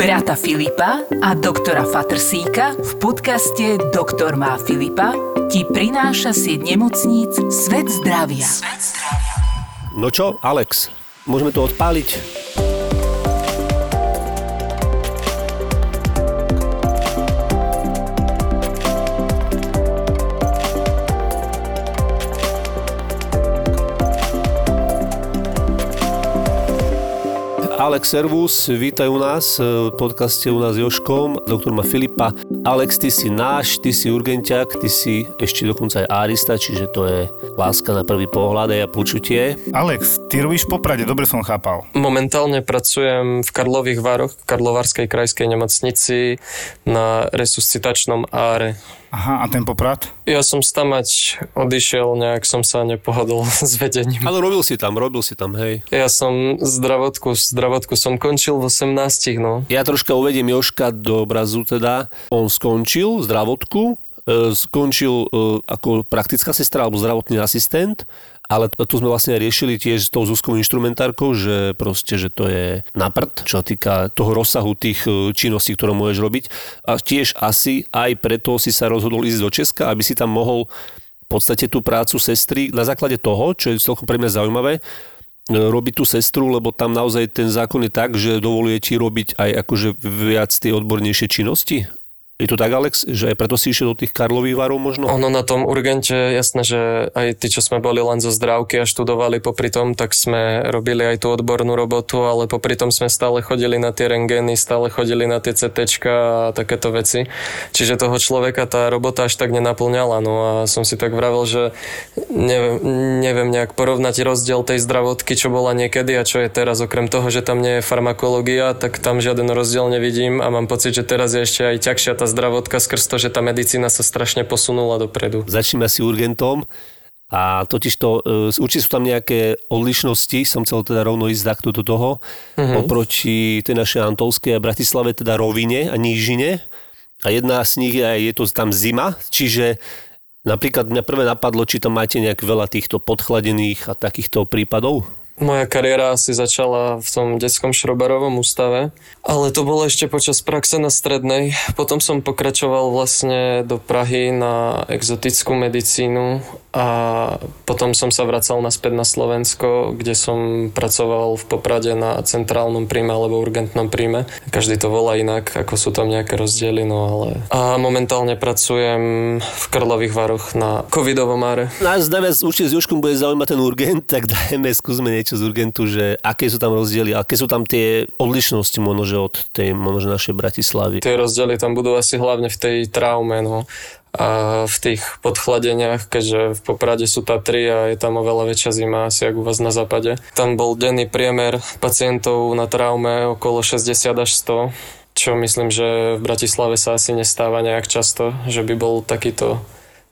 brata Filipa a doktora Fatrsíka v podcaste Doktor má Filipa ti prináša sieť nemocníc Svet zdravia. Svet zdravia. No čo, Alex, môžeme to odpáliť? Alex Servus, vítaj u nás v podcaste u nás Joškom, doktor ma Filipa. Alex, ty si náš, ty si urgentiak, ty si ešte dokonca aj arista, čiže to je láska na prvý pohľad a počutie. Alex, ty robíš v Poprade, dobre som chápal. Momentálne pracujem v Karlových Vároch, v Karlovarskej krajskej nemocnici na resuscitačnom áre. Aha, a ten Poprad? Ja som stamať odišiel, nejak som sa nepohodol s vedením. Ale robil si tam, robil si tam, hej. Ja som zdravotku, zdravotku som končil v 18, no. Ja troška uvediem Joška do obrazu teda. On skončil zdravotku, e, skončil e, ako praktická sestra alebo zdravotný asistent ale tu sme vlastne riešili tiež s tou Zuzkou instrumentárkou, že proste, že to je na prd, čo týka toho rozsahu tých e, činností, ktoré môžeš robiť. A tiež asi aj preto si sa rozhodol ísť do Česka, aby si tam mohol v podstate tú prácu sestry na základe toho, čo je celkom pre mňa zaujímavé, e, robiť tú sestru, lebo tam naozaj ten zákon je tak, že dovoluje ti robiť aj akože viac tie odbornejšie činnosti je to tak, Alex, že aj preto si išiel do tých Karlových varov možno? Ono na tom urgente, jasné, že aj tí, čo sme boli len zo zdravky a študovali popri tom, tak sme robili aj tú odbornú robotu, ale popri tom sme stále chodili na tie rengény, stále chodili na tie CT a takéto veci. Čiže toho človeka tá robota až tak nenaplňala. No a som si tak vravel, že neviem, neviem nejak porovnať rozdiel tej zdravotky, čo bola niekedy a čo je teraz. Okrem toho, že tam nie je farmakológia, tak tam žiaden rozdiel nevidím a mám pocit, že teraz je ešte aj ťažšia tá zdravotka skrz to, že tá medicína sa strašne posunula dopredu. Začneme si urgentom. A totiž to, e, určite sú tam nejaké odlišnosti, som chcel teda rovno ísť takto do toho, uh-huh. oproti tej našej Antolskej a Bratislave, teda rovine a nížine. A jedna z nich je, je to tam zima, čiže napríklad mňa prvé napadlo, či tam máte nejak veľa týchto podchladených a takýchto prípadov. Moja kariéra asi začala v tom detskom šrobarovom ústave, ale to bolo ešte počas praxe na strednej. Potom som pokračoval vlastne do Prahy na exotickú medicínu a potom som sa vracal naspäť na Slovensko, kde som pracoval v Poprade na centrálnom príjme alebo urgentnom príjme. Každý to volá inak, ako sú tam nejaké rozdiely, no ale... A momentálne pracujem v Karlových Varoch na covidovom áre. Nás najviac určite s Joškom bude zaujímať ten urgent, tak dajme, skúsme niečo z urgentu, že aké sú tam rozdiely, aké sú tam tie odlišnosti možno, od tej možno našej Bratislavy. Tie rozdiely tam budú asi hlavne v tej traume, no a v tých podchladeniach, keďže v Poprade sú Tatry a je tam oveľa väčšia zima asi ako u vás na západe. Tam bol denný priemer pacientov na traume okolo 60 až 100, čo myslím, že v Bratislave sa asi nestáva nejak často, že by bol takýto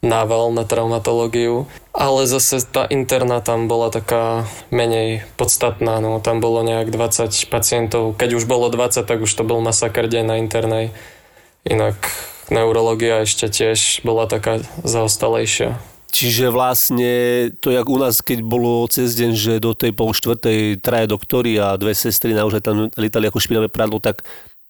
nával na traumatológiu. Ale zase tá interná tam bola taká menej podstatná, no tam bolo nejak 20 pacientov. Keď už bolo 20, tak už to bol masaker deň na internej. Inak neurológia ešte tiež bola taká zaostalejšia. Čiže vlastne to, jak u nás, keď bolo cez deň, že do tej pol štvrtej traje doktory a dve sestry naozaj tam litali ako špinavé pradlo, tak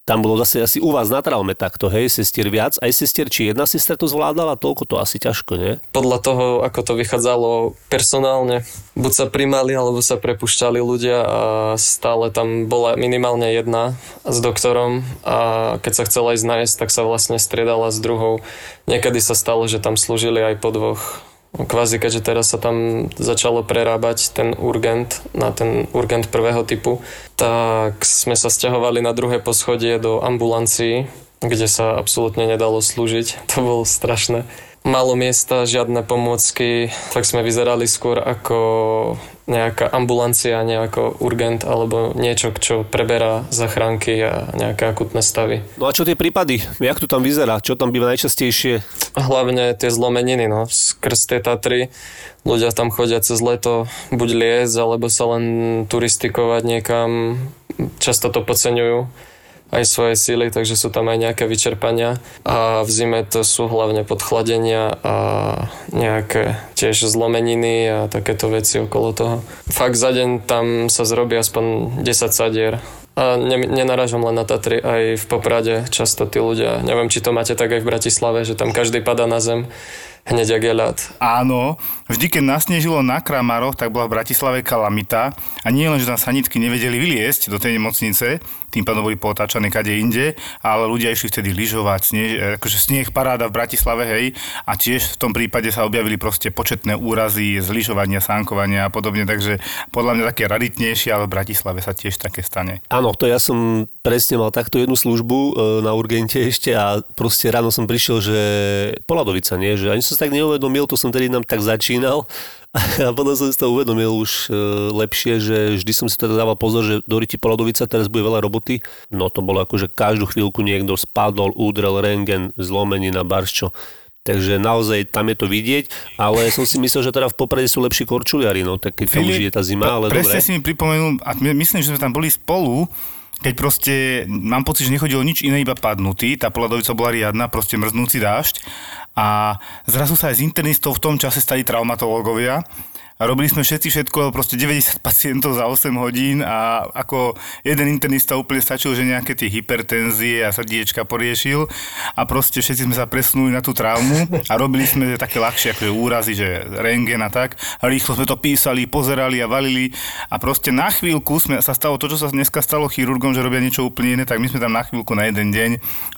tam bolo zase asi u vás na traume takto, hej, sestier viac. Aj sestier, či jedna sestra to zvládala, toľko to asi ťažko, nie? Podľa toho, ako to vychádzalo personálne, buď sa primali, alebo sa prepušťali ľudia a stále tam bola minimálne jedna s doktorom a keď sa chcela ísť nájsť, tak sa vlastne striedala s druhou. Niekedy sa stalo, že tam slúžili aj po dvoch kvázi, keďže teraz sa tam začalo prerábať ten urgent na ten urgent prvého typu, tak sme sa stiahovali na druhé poschodie do ambulancií, kde sa absolútne nedalo slúžiť. To bolo strašné málo miesta, žiadne pomôcky, tak sme vyzerali skôr ako nejaká ambulancia, nejako urgent alebo niečo, čo preberá zachránky a nejaké akutné stavy. No a čo tie prípady? Jak to tam vyzerá? Čo tam býva najčastejšie? Hlavne tie zlomeniny, no, skrz tie Tatry. Ľudia tam chodia cez leto buď liesť, alebo sa len turistikovať niekam. Často to podceňujú aj svoje síly, takže sú tam aj nejaké vyčerpania a v zime to sú hlavne podchladenia a nejaké tiež zlomeniny a takéto veci okolo toho. Fakt za deň tam sa zrobí aspoň 10 sadier a ne, len na Tatry, aj v Poprade často tí ľudia, neviem, či to máte tak aj v Bratislave, že tam každý padá na zem hneď ak je ľad. Áno, vždy keď nasnežilo na Kramaroch, tak bola v Bratislave kalamita a nie len, že tam sanitky nevedeli vyliesť do tej nemocnice, tým pádom boli potáčané kade inde, ale ľudia išli vtedy lyžovať, snež, akože sneh paráda v Bratislave, hej, a tiež v tom prípade sa objavili proste početné úrazy z lyžovania, sánkovania a podobne, takže podľa mňa také raditnejšie, ale v Bratislave sa tiež také stane. Áno, to ja som presne mal takto jednu službu e, na urgente ešte a proste ráno som prišiel, že Poladovica, nie, že ani som sa tak neuvedomil, to som tedy nám tak začínal a potom som si to uvedomil už e, lepšie, že vždy som si teda dával pozor, že do Riti Poladovica teraz bude veľa roboty. No to bolo ako, že každú chvíľku niekto spadol, údrel, rengen, zlomenina, barščo. Takže naozaj tam je to vidieť, ale som si myslel, že teda v Poprade sú lepší korčuliari, no tak keď tam už je tá zima, ale Presne dobre. si mi pripomenul, a my- myslím, že sme tam boli spolu, keď proste, mám pocit, že nechodilo nič iné, iba padnutý, tá Poladovica bola riadna, proste mrznúci dážď a zrazu sa aj z internistov v tom čase stali traumatológovia a robili sme všetci všetko, proste 90 pacientov za 8 hodín a ako jeden internista úplne stačil, že nejaké tie hypertenzie a srdiečka poriešil a proste všetci sme sa presunuli na tú traumu a robili sme také ľahšie akože úrazy, že rengen a tak a rýchlo sme to písali, pozerali a valili a proste na chvíľku sme, sa stalo to, čo sa dneska stalo chirurgom, že robia niečo úplne iné, tak my sme tam na chvíľku na jeden deň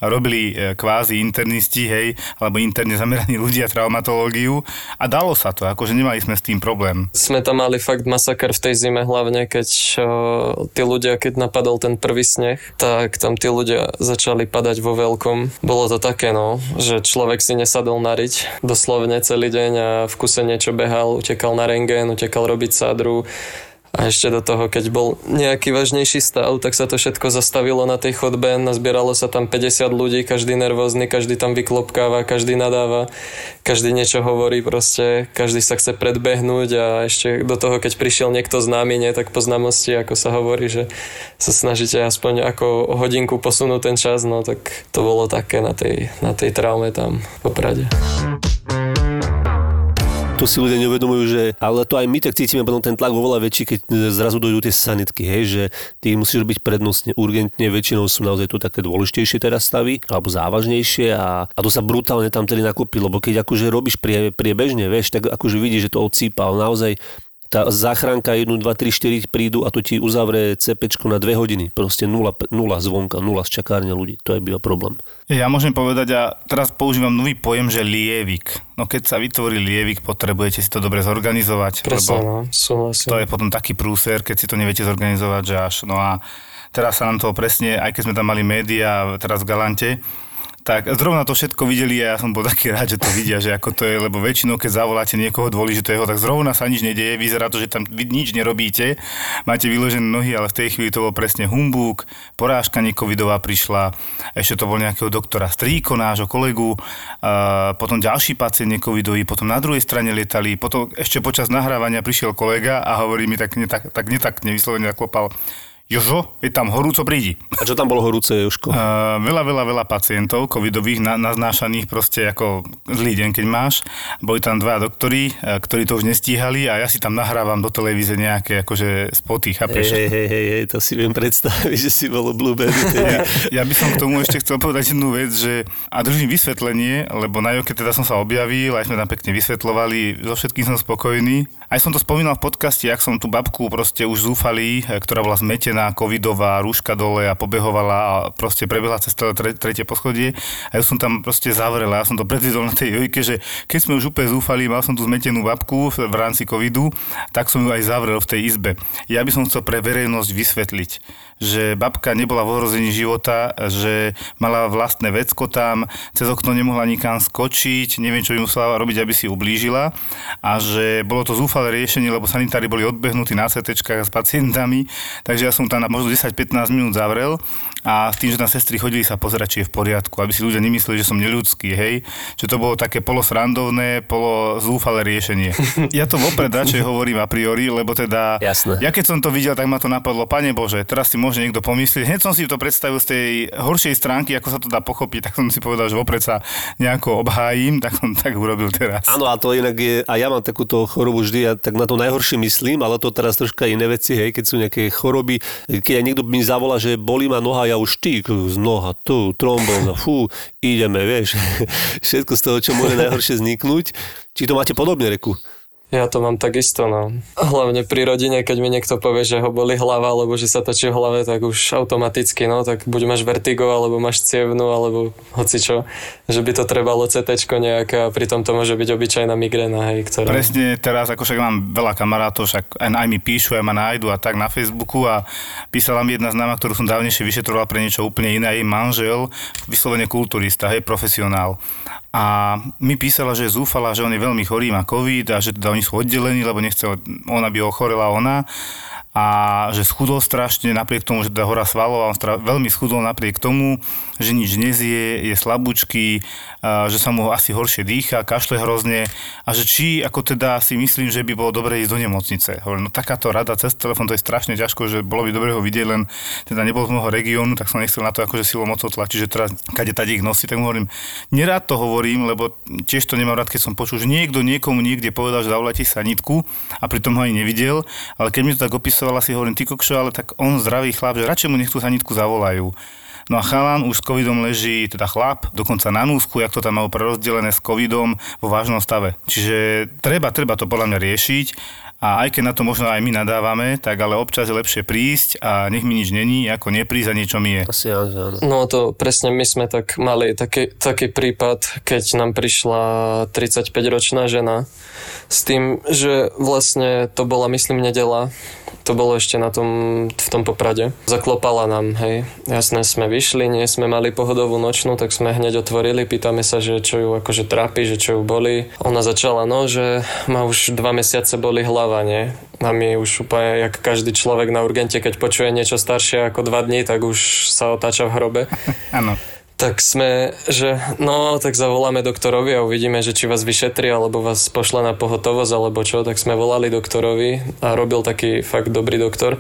robili e, kvázi internisti, hej, alebo interne zameraní ľudia traumatológiu a dalo sa to, akože nemali sme s tým problém. Sme tam mali fakt masaker v tej zime, hlavne keď o, tí ľudia, keď napadol ten prvý sneh, tak tam tí ľudia začali padať vo veľkom. Bolo to také, no, že človek si nesadol na riť doslovne celý deň a v kuse niečo behal, utekal na rengén, utekal robiť sádru. A ešte do toho, keď bol nejaký vážnejší stav, tak sa to všetko zastavilo na tej chodbe, nazbieralo sa tam 50 ľudí, každý nervózny, každý tam vyklopkáva, každý nadáva, každý niečo hovorí proste, každý sa chce predbehnúť a ešte do toho, keď prišiel niekto z námi, nie tak po známosti, ako sa hovorí, že sa snažíte aspoň ako hodinku posunúť ten čas, no tak to bolo také na tej, na tej traume tam v Poprade to si ľudia neuvedomujú, že ale to aj my tak cítime potom ten tlak oveľa väčší, keď zrazu dojdú tie sanitky, hej, že ty musíš byť prednostne, urgentne, väčšinou sú naozaj to také dôležitejšie teraz stavy, alebo závažnejšie a, a to sa brutálne tam tedy nakúpi, lebo keď akože robíš prie, priebežne, vieš, tak akože vidíš, že to odsýpa, ale naozaj tá záchranka 1, 2, 3, 4 prídu a to ti uzavrie CPčko na 2 hodiny. Proste nula, nula zvonka, nula z čakárne ľudí. To je býva problém. Ja môžem povedať, a teraz používam nový pojem, že lievik. No keď sa vytvorí lievik, potrebujete si to dobre zorganizovať. Presne, lebo no, súhlasím. to je potom taký prúser, keď si to neviete zorganizovať, že až. No a teraz sa nám to presne, aj keď sme tam mali médiá teraz v Galante, tak zrovna to všetko videli a ja som bol taký rád, že to vidia, že ako to je, lebo väčšinou, keď zavoláte niekoho dôležitého, tak zrovna sa nič nedeje, vyzerá to, že tam vy nič nerobíte, máte vyložené nohy, ale v tej chvíli to bol presne humbúk, porážka necovidová prišla, ešte to bol nejakého doktora Stríko, nášho kolegu, a potom ďalší pacient necovidový, potom na druhej strane lietali, potom ešte počas nahrávania prišiel kolega a hovorí mi tak, netak, tak netakne vyslovene zaklopal, Jožo, je tam horúco, prídi. A čo tam bolo horúce, Jožko? Uh, veľa, veľa, veľa pacientov covidových na, naznášaných proste ako zlý deň, keď máš. Boli tam dva doktori, uh, ktorí to už nestíhali a ja si tam nahrávam do televízie nejaké akože spoty, chápeš? Hej, hej, hej, hej, to si viem predstaviť, že si bol obľúbený. Ja, ja by som k tomu ešte chcel povedať jednu vec, že a držím vysvetlenie, lebo na Joke teda som sa objavil, aj sme tam pekne vysvetlovali, so všetkým som spokojný. Aj som to spomínal v podcaste, ak som tú babku proste už zúfali, ktorá bola zmetená, covidová, rúška dole a pobehovala a proste prebehla cez tre, tretie poschodie a ja som tam proste zavrel. Ja som to predvidol na tej jojke, že keď sme už úplne zúfali, mal som tú zmetenú babku v, v rámci covidu, tak som ju aj zavrel v tej izbe. Ja by som chcel pre verejnosť vysvetliť, že babka nebola v ohrození života, že mala vlastné vecko tam, cez okno nemohla nikam skočiť, neviem, čo by musela robiť, aby si ublížila a že bolo to zúfalé riešenie, lebo sanitári boli odbehnutí na CT s pacientami, takže ja som tam na možno 10-15 minút zavrel a s tým, že tam sestry chodili sa pozerať, či je v poriadku, aby si ľudia nemysleli, že som neľudský, hej, že to bolo také polosrandovné, polo zúfalé riešenie. Ja to vopred radšej hovorím a priori, lebo teda, Jasné. ja keď som to videl, tak ma to napadlo, pane Bože, teraz si môže niekto pomyslieť, hneď som si to predstavil z tej horšej stránky, ako sa to dá pochopiť, tak som si povedal, že vopred sa nejako obhájim, tak som tak urobil teraz. Áno, a to inak je, a ja mám takúto chorobu vždy, ja tak na to najhoršie myslím, ale to teraz troška iné veci, hej, keď sú nejaké choroby, keď aj niekto mi zavolá, že bolí ma noha, ja už ty, z noha, tu, trombóza, fú, ideme, vieš. Všetko z toho, čo môže najhoršie vzniknúť. Či to máte podobne, reku? Ja to mám takisto, no. Hlavne pri rodine, keď mi niekto povie, že ho boli hlava, alebo že sa točí v hlave, tak už automaticky, no, tak buď máš vertigo, alebo máš cievnu, alebo hoci čo, že by to trebalo CT nejaké a pritom to môže byť obyčajná migréna, hej, ktorá... Presne teraz, ako však mám veľa kamarátov, však aj, mi píšu, aj ma nájdu a tak na Facebooku a písala mi jedna známa, ktorú som dávnejšie vyšetroval pre niečo úplne iné, jej manžel, vyslovene kulturista, hej, profesionál. A mi písala, že je zúfala, že on je veľmi chorý, má COVID a že teda oni sú oddelení, lebo nechce, ona by ochorela ona a že schudol strašne, napriek tomu, že teda hora svalová, on stra- veľmi schudol napriek tomu, že nič nezie, je slabúčky, že sa mu asi horšie dýcha, kašle hrozne a že či ako teda si myslím, že by bolo dobre ísť do nemocnice. Hovorím, no takáto rada cez telefón, to je strašne ťažko, že bolo by dobre ho vidieť, len teda nebol z môjho regiónu, tak som nechcel na to akože silou mocou tlačiť, že teraz kade tady ich nosí, tak mu hovorím, nerád to hovorím, lebo tiež to nemám rád, keď som počul, že niekto niekomu niekde povedal, že zavolajte sa nitku a pritom ho ani nevidel, ale keď mi to tak opísal, opisovala, si hovorím, ty kokšo, ale tak on zdravý chlap, že radšej mu nech tú sanitku zavolajú. No a chalan už s covidom leží, teda chlap, dokonca na núzku, jak to tam majú prerozdelené s covidom vo vážnom stave. Čiže treba, treba to podľa mňa riešiť a aj keď na to možno aj my nadávame, tak ale občas je lepšie prísť a nech mi nič není, ako neprísť a niečo mi je. Asi áno. No to presne my sme tak mali taký, taký prípad, keď nám prišla 35-ročná žena s tým, že vlastne to bola myslím nedela, to bolo ešte na tom, v tom poprade. Zaklopala nám, hej. Jasné, sme vyšli, nie sme mali pohodovú nočnú, tak sme hneď otvorili, pýtame sa, že čo ju akože trápi, že čo ju boli. Ona začala, no, že ma už dva mesiace boli hlava, nie? A my už úplne, jak každý človek na urgente, keď počuje niečo staršie ako dva dní, tak už sa otáča v hrobe. Áno tak sme, že no, tak zavoláme doktorovi a uvidíme, že či vás vyšetri, alebo vás pošle na pohotovosť, alebo čo, tak sme volali doktorovi a robil taký fakt dobrý doktor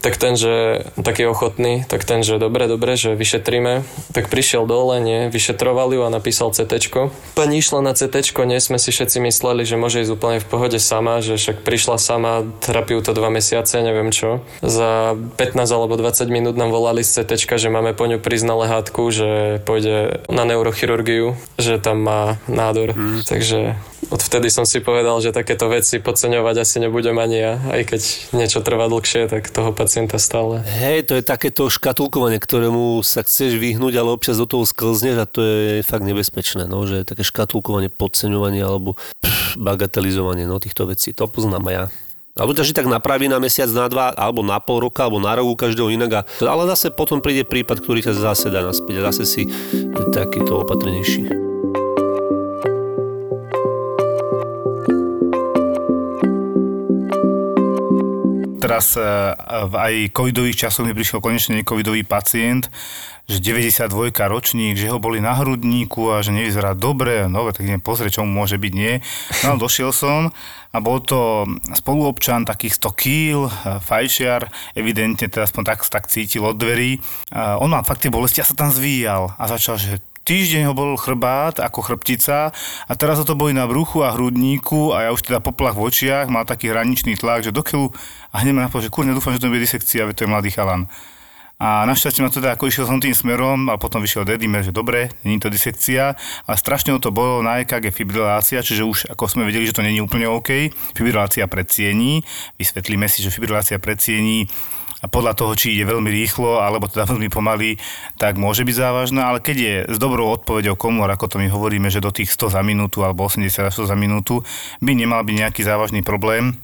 tak ten, že taký ochotný, tak ten, že dobre, dobre, že vyšetríme, tak prišiel dole, nie, vyšetroval ju a napísal CT. Pani išla na CT, nie sme si všetci mysleli, že môže ísť úplne v pohode sama, že však prišla sama, terapiu to dva mesiace, neviem čo. Za 15 alebo 20 minút nám volali z CT, že máme po ňu prísť na lehátku, že pôjde na neurochirurgiu, že tam má nádor. Mm. Takže odvtedy som si povedal, že takéto veci podceňovať asi nebudem ani ja, aj keď niečo trvá dlhšie, tak toho pacienta stále. Hej, to je takéto škatulkovanie, ktorému sa chceš vyhnúť, ale občas do toho sklzneš a to je fakt nebezpečné, no, že také škatulkovanie, podceňovanie alebo pff, bagatelizovanie no, týchto vecí. To poznám aj ja. Alebo ťa tak napraví na mesiac, na dva, alebo na pol roka, alebo na rok každého inak. Ale zase potom príde prípad, ktorý ťa zase dá naspäť a zase si takýto opatrnejší. Teraz e, v aj covidových časoch mi prišiel konečne covidový pacient, že 92 ročník, že ho boli na hrudníku a že nevyzerá dobre, no tak idem pozrieť, čo mu môže byť, nie. No došiel som a bol to spoluobčan takých 100 kýl, e, fajčiar, evidentne teda aspoň tak, tak cítil od dverí. On mal fakt tie bolesti a sa tam zvíjal a začal, že týždeň ho bol chrbát ako chrbtica a teraz ho to boli na bruchu a hrudníku a ja už teda poplach v očiach, mal taký hraničný tlak, že dokeľu a hneď ma napadlo, že kurne dúfam, že to bude disekcia, veď to je mladý chalan. A našťastie ma teda, ako išiel som tým smerom, a potom vyšiel dedimer, že dobre, není to disekcia, ale strašne to bolo na EKG fibrilácia, čiže už ako sme vedeli, že to není úplne OK, fibrilácia predsiení, vysvetlíme si, že fibrilácia predsiení a podľa toho, či ide veľmi rýchlo alebo teda veľmi pomaly, tak môže byť závažná, ale keď je s dobrou odpoveďou komor, ako to my hovoríme, že do tých 100 za minútu alebo 80 až 100 za minútu, by nemal byť nejaký závažný problém,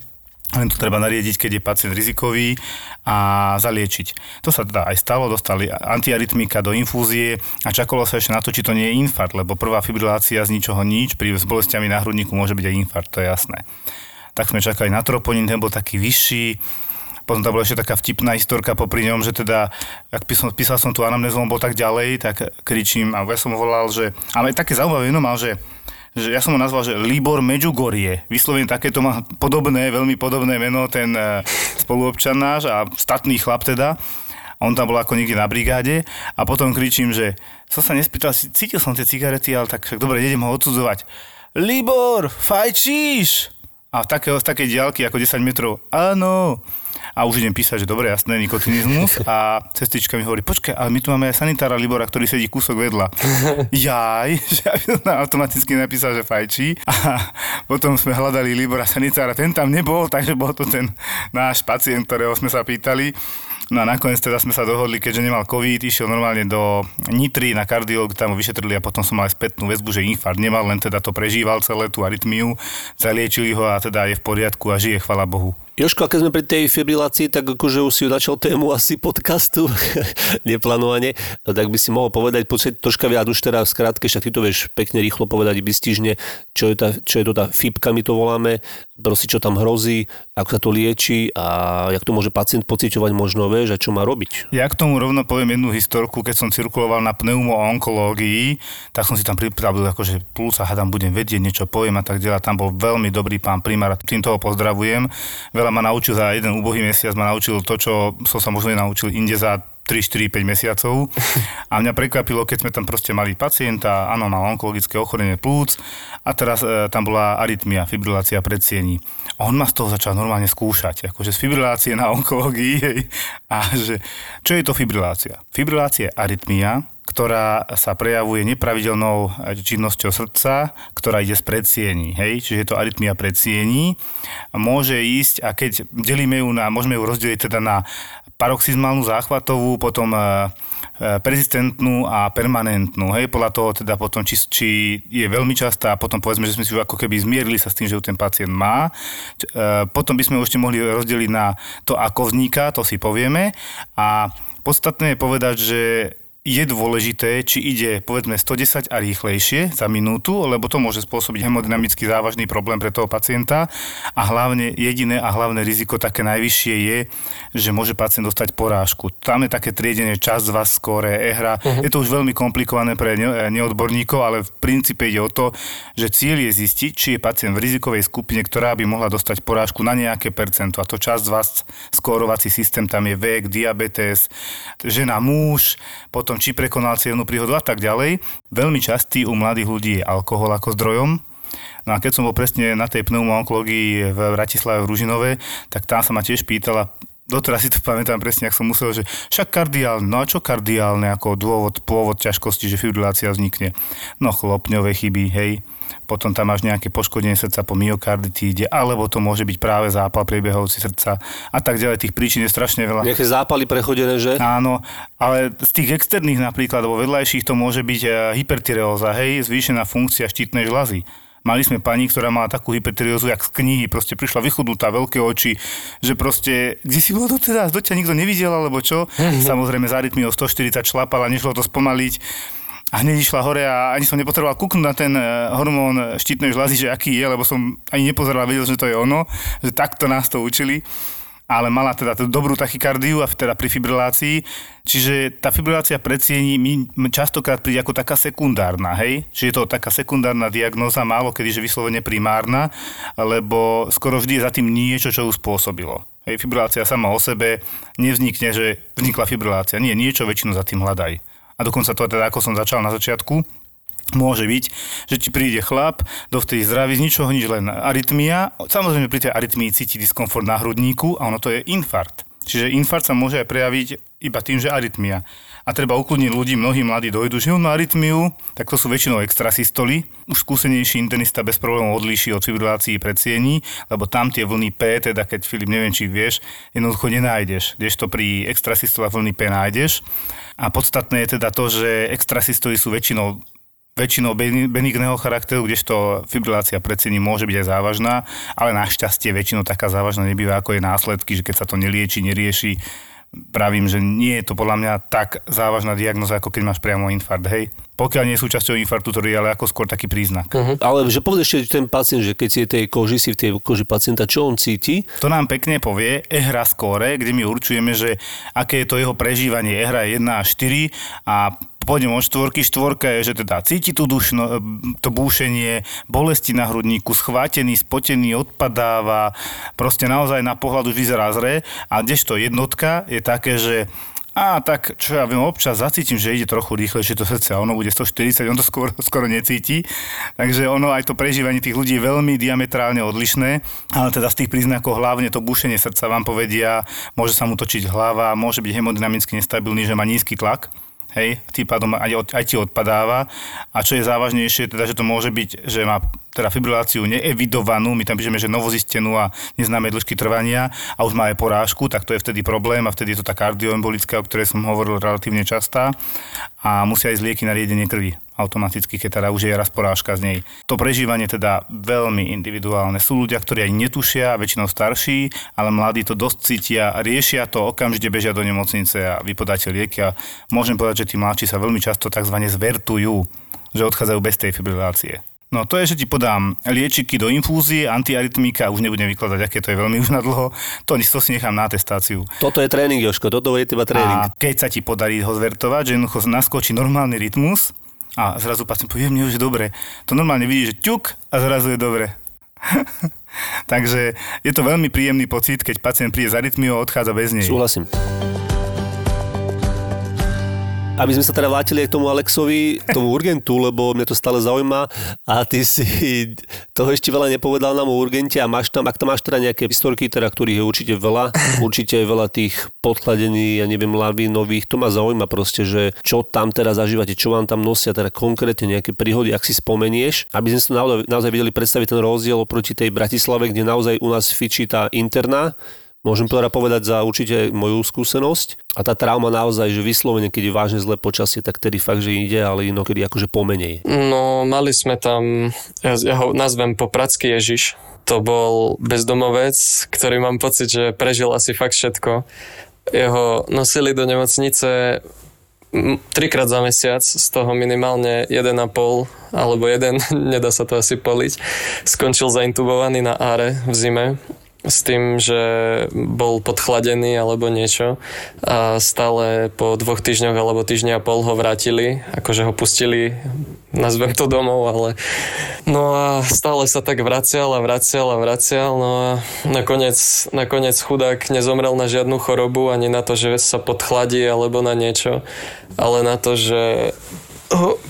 len to treba nariadiť, keď je pacient rizikový a zaliečiť. To sa teda aj stalo, dostali antiarytmika do infúzie a čakalo sa ešte na to, či to nie je infarkt, lebo prvá fibrilácia z ničoho nič, pri s bolestiami na hrudníku môže byť aj infarkt, to je jasné. Tak sme čakali na troponín, ten bol taký vyšší, potom tam bola ešte taká vtipná historka popri ňom, že teda, ak písal, písal som tu anamnézu, on bol tak ďalej, tak kričím a ja som volal, že, ale také zaujímavé meno mal, že že ja som ho nazval, že Libor Medžugorie. Vyslovene takéto má podobné, veľmi podobné meno ten e, spoluobčan náš a statný chlap teda. On tam bol ako niekde na brigáde a potom kričím, že som sa nespýtal, cítil som tie cigarety, ale tak však dobre, idem ho odsudzovať. Libor, fajčíš? A v takého, z takej diálky ako 10 metrov, áno. A už idem písať, že dobre, jasné, nikotinizmus a sestrička mi hovorí, počkaj, ale my tu máme aj sanitára Libora, ktorý sedí kúsok vedľa. Jaj, že ja automaticky napísal, že fajčí a potom sme hľadali Libora sanitára, ten tam nebol, takže bol to ten náš pacient, ktorého sme sa pýtali. No a nakoniec teda sme sa dohodli, keďže nemal COVID, išiel normálne do Nitry na kardiológu, tam ho vyšetrili a potom som mal spätnú väzbu, že infarkt nemal, len teda to prežíval celé tú arytmiu, zaliečili ho a teda je v poriadku a žije, chvala Bohu. Joško, a keď sme pri tej fibrilácii, tak akože už si začal tému asi podcastu, neplánovane, tak by si mohol povedať, počkať troška viac už teraz skrátke, však ty to vieš pekne rýchlo povedať vystižne, čo je, tá, čo je to tá FIPka, my to voláme, proste čo tam hrozí, ako sa to lieči a jak to môže pacient pociťovať možno, vieš, a čo má robiť. Ja k tomu rovno poviem jednu historku, keď som cirkuloval na pneumoonkológii, tak som si tam pripravil, akože plus a hádam budem vedieť, niečo poviem a tak ďalej. Tam bol veľmi dobrý pán primár, tým toho pozdravujem. Veľa ma naučil za jeden úbohý mesiac, ma naučil to, čo som sa možno naučil inde za 3, 4, 5 mesiacov. A mňa prekvapilo, keď sme tam proste mali pacienta, áno, mal onkologické ochorenie plúc a teraz e, tam bola arytmia, fibrilácia predsiení. On ma z toho začal normálne skúšať, akože z fibrilácie na onkológii. A že, čo je to fibrilácia? Fibrilácia je arytmia, ktorá sa prejavuje nepravidelnou činnosťou srdca, ktorá ide z predsiení. Hej? Čiže je to arytmia predsiení. Môže ísť, a keď delíme ju na, môžeme ju rozdeliť teda na paroxizmálnu záchvatovú, potom e, e, persistentnú a permanentnú. Hej, podľa toho teda potom, či, či je veľmi častá a potom povedzme, že sme si už ako keby zmierili sa s tým, že ju ten pacient má. E, potom by sme ešte mohli rozdeliť na to, ako vzniká, to si povieme. A podstatné je povedať, že je dôležité, či ide povedzme 110 a rýchlejšie za minútu, lebo to môže spôsobiť hemodynamicky závažný problém pre toho pacienta a hlavne jediné a hlavné riziko také najvyššie je, že môže pacient dostať porážku. Tam je také triedenie čas, vás skore, ehra. Uh-huh. Je to už veľmi komplikované pre neodborníkov, ale v princípe ide o to, že cieľ je zistiť, či je pacient v rizikovej skupine, ktorá by mohla dostať porážku na nejaké percento. A to čas vás skórovací systém, tam je vek, diabetes, žena, muž, potom potom či prekonal cieľnú príhodu a tak ďalej. Veľmi častý u mladých ľudí je alkohol ako zdrojom. No a keď som bol presne na tej pneumoonkológii v Bratislave v Ružinove, tak tam sa ma tiež pýtala, doteraz si to pamätám presne, ak som musel, že však kardiálne, no a čo kardiálne ako dôvod, pôvod ťažkosti, že fibrilácia vznikne? No chlopňové chyby, hej, potom tam máš nejaké poškodenie srdca po myokarditíde, alebo to môže byť práve zápal priebehovci srdca a tak ďalej. Tých príčin je strašne veľa. Nejaké zápaly prechodené, že? Áno, ale z tých externých napríklad, alebo vedľajších to môže byť e, hypertyreóza, hej, zvýšená funkcia štítnej žľazy. Mali sme pani, ktorá mala takú hypertyreózu, jak z knihy, proste prišla vychudnutá, veľké oči, že proste, kde si bolo doteraz, do ťa nikto nevidel, alebo čo? Mm-hmm. Samozrejme, za rytmi o 140 šlapala, nešlo to spomaliť a hneď išla hore a ani som nepotreboval kúknúť na ten e, hormón štítnej žľazy, že aký je, lebo som ani nepozeral a vedel, že to je ono, že takto nás to učili ale mala teda tú dobrú tachykardiu a teda pri fibrilácii. Čiže tá fibrilácia predsiení mi častokrát príde ako taká sekundárna, hej? Čiže je to taká sekundárna diagnóza, málo kedy, že vyslovene primárna, lebo skoro vždy je za tým niečo, čo ju spôsobilo. Hej, fibrilácia sama o sebe nevznikne, že vznikla fibrilácia. Nie, niečo väčšinu za tým hľadaj a dokonca to teda, ako som začal na začiatku, Môže byť, že ti príde chlap, dovtedy zdravý, z ničoho nič, len arytmia. Samozrejme pri tej arytmii cíti diskomfort na hrudníku a ono to je infarkt. Čiže infarkt sa môže aj prejaviť iba tým, že arytmia. A treba ukludniť ľudí, mnohí mladí dojdu, že on má arytmiu, tak to sú väčšinou extrasystoly. Už skúsenejší internista bez problémov odlíši od fibrilácií predsiení, lebo tam tie vlny P, teda keď Filip, neviem, či vieš, jednoducho nenájdeš. to pri extrasystolách vlny P nájdeš. A podstatné je teda to, že extrasystoly sú väčšinou väčšinou benigného charakteru, kdežto fibrilácia predsiení môže byť aj závažná, ale našťastie väčšinou taká závažná nebýva, ako je následky, že keď sa to nelieči, nerieši, pravím, že nie je to podľa mňa tak závažná diagnoza, ako keď máš priamo infarkt, hej. Pokiaľ nie je súčasťou infarktu, ktorý je ale ako skôr taký príznak. Uh-huh. Ale že povedz ešte ten pacient, že keď si tej koži, si v tej koži pacienta, čo on cíti? To nám pekne povie EHRA skóre, kde my určujeme, že aké je to jeho prežívanie. EHRA je 1 až 4 a pôjdem od štvorky. Štvorka je, že teda cíti tu dušno, to búšenie, bolesti na hrudníku, schvátený, spotený, odpadáva, proste naozaj na pohľad už vyzerá zre. A kdežto jednotka je také, že a tak, čo ja viem, občas zacítim, že ide trochu rýchlejšie to srdce a ono bude 140, on to skoro, skoro necíti. Takže ono aj to prežívanie tých ľudí je veľmi diametrálne odlišné, ale teda z tých príznakov hlavne to bušenie srdca vám povedia, môže sa mu točiť hlava, môže byť hemodynamicky nestabilný, že má nízky tlak hej, tým pádom aj, aj ti odpadáva. A čo je závažnejšie, teda, že to môže byť, že má teda fibriláciu neevidovanú, my tam píšeme, že novozistenú a neznáme dĺžky trvania a už má aj porážku, tak to je vtedy problém a vtedy je to tá kardioembolická, o ktorej som hovoril relatívne častá a musia ísť lieky na riedenie krvi automaticky, keď teda už je raz porážka z nej. To prežívanie teda veľmi individuálne. Sú ľudia, ktorí aj netušia, väčšinou starší, ale mladí to dosť cítia, riešia to, okamžite bežia do nemocnice a vypodáte lieky a môžem povedať, že tí mladší sa veľmi často tzv. zvertujú, že odchádzajú bez tej fibrilácie. No to je, že ti podám liečiky do infúzie, antiarytmika, už nebudem vykladať, aké to je veľmi už na dlho, to, to si nechám na atestáciu. Toto je tréning, Joško, toto je teba tréning. A keď sa ti podarí ho zvertovať, že jednoducho naskočí normálny rytmus a zrazu pacient povie, mne už je dobre. To normálne vidí, že ťuk a zrazu je dobre. Takže je to veľmi príjemný pocit, keď pacient príde za rytmiou a odchádza bez nej. Súhlasím aby sme sa teda vrátili k tomu Alexovi, k tomu urgentu, lebo mňa to stále zaujíma. A ty si toho ešte veľa nepovedal nám o urgente a máš tam, ak tam máš teda nejaké historky, teda ktorých je určite veľa, určite je veľa tých podkladení, ja neviem, lavínových, to ma zaujíma proste, že čo tam teda zažívate, čo vám tam nosia, teda konkrétne nejaké príhody, ak si spomenieš, aby sme si naozaj, naozaj vedeli predstaviť ten rozdiel oproti tej Bratislave, kde naozaj u nás fičí tá interná, Môžem teda povedať za určite moju skúsenosť. A tá trauma naozaj, že vyslovene, keď je vážne zlé počasie, tak tedy fakt, že ide, ale inokedy akože pomenej. No, mali sme tam, ja, ja ho nazvem popracký Ježiš. To bol bezdomovec, ktorý mám pocit, že prežil asi fakt všetko. Jeho nosili do nemocnice trikrát za mesiac, z toho minimálne 1,5 alebo jeden, nedá sa to asi poliť. Skončil zaintubovaný na áre v zime s tým, že bol podchladený alebo niečo a stále po dvoch týždňoch alebo týždňa a pol ho vrátili, akože ho pustili, nazvem to domov, ale no a stále sa tak vracial a vracial a vracial, no a nakoniec, nakoniec chudák nezomrel na žiadnu chorobu, ani na to, že sa podchladí alebo na niečo, ale na to, že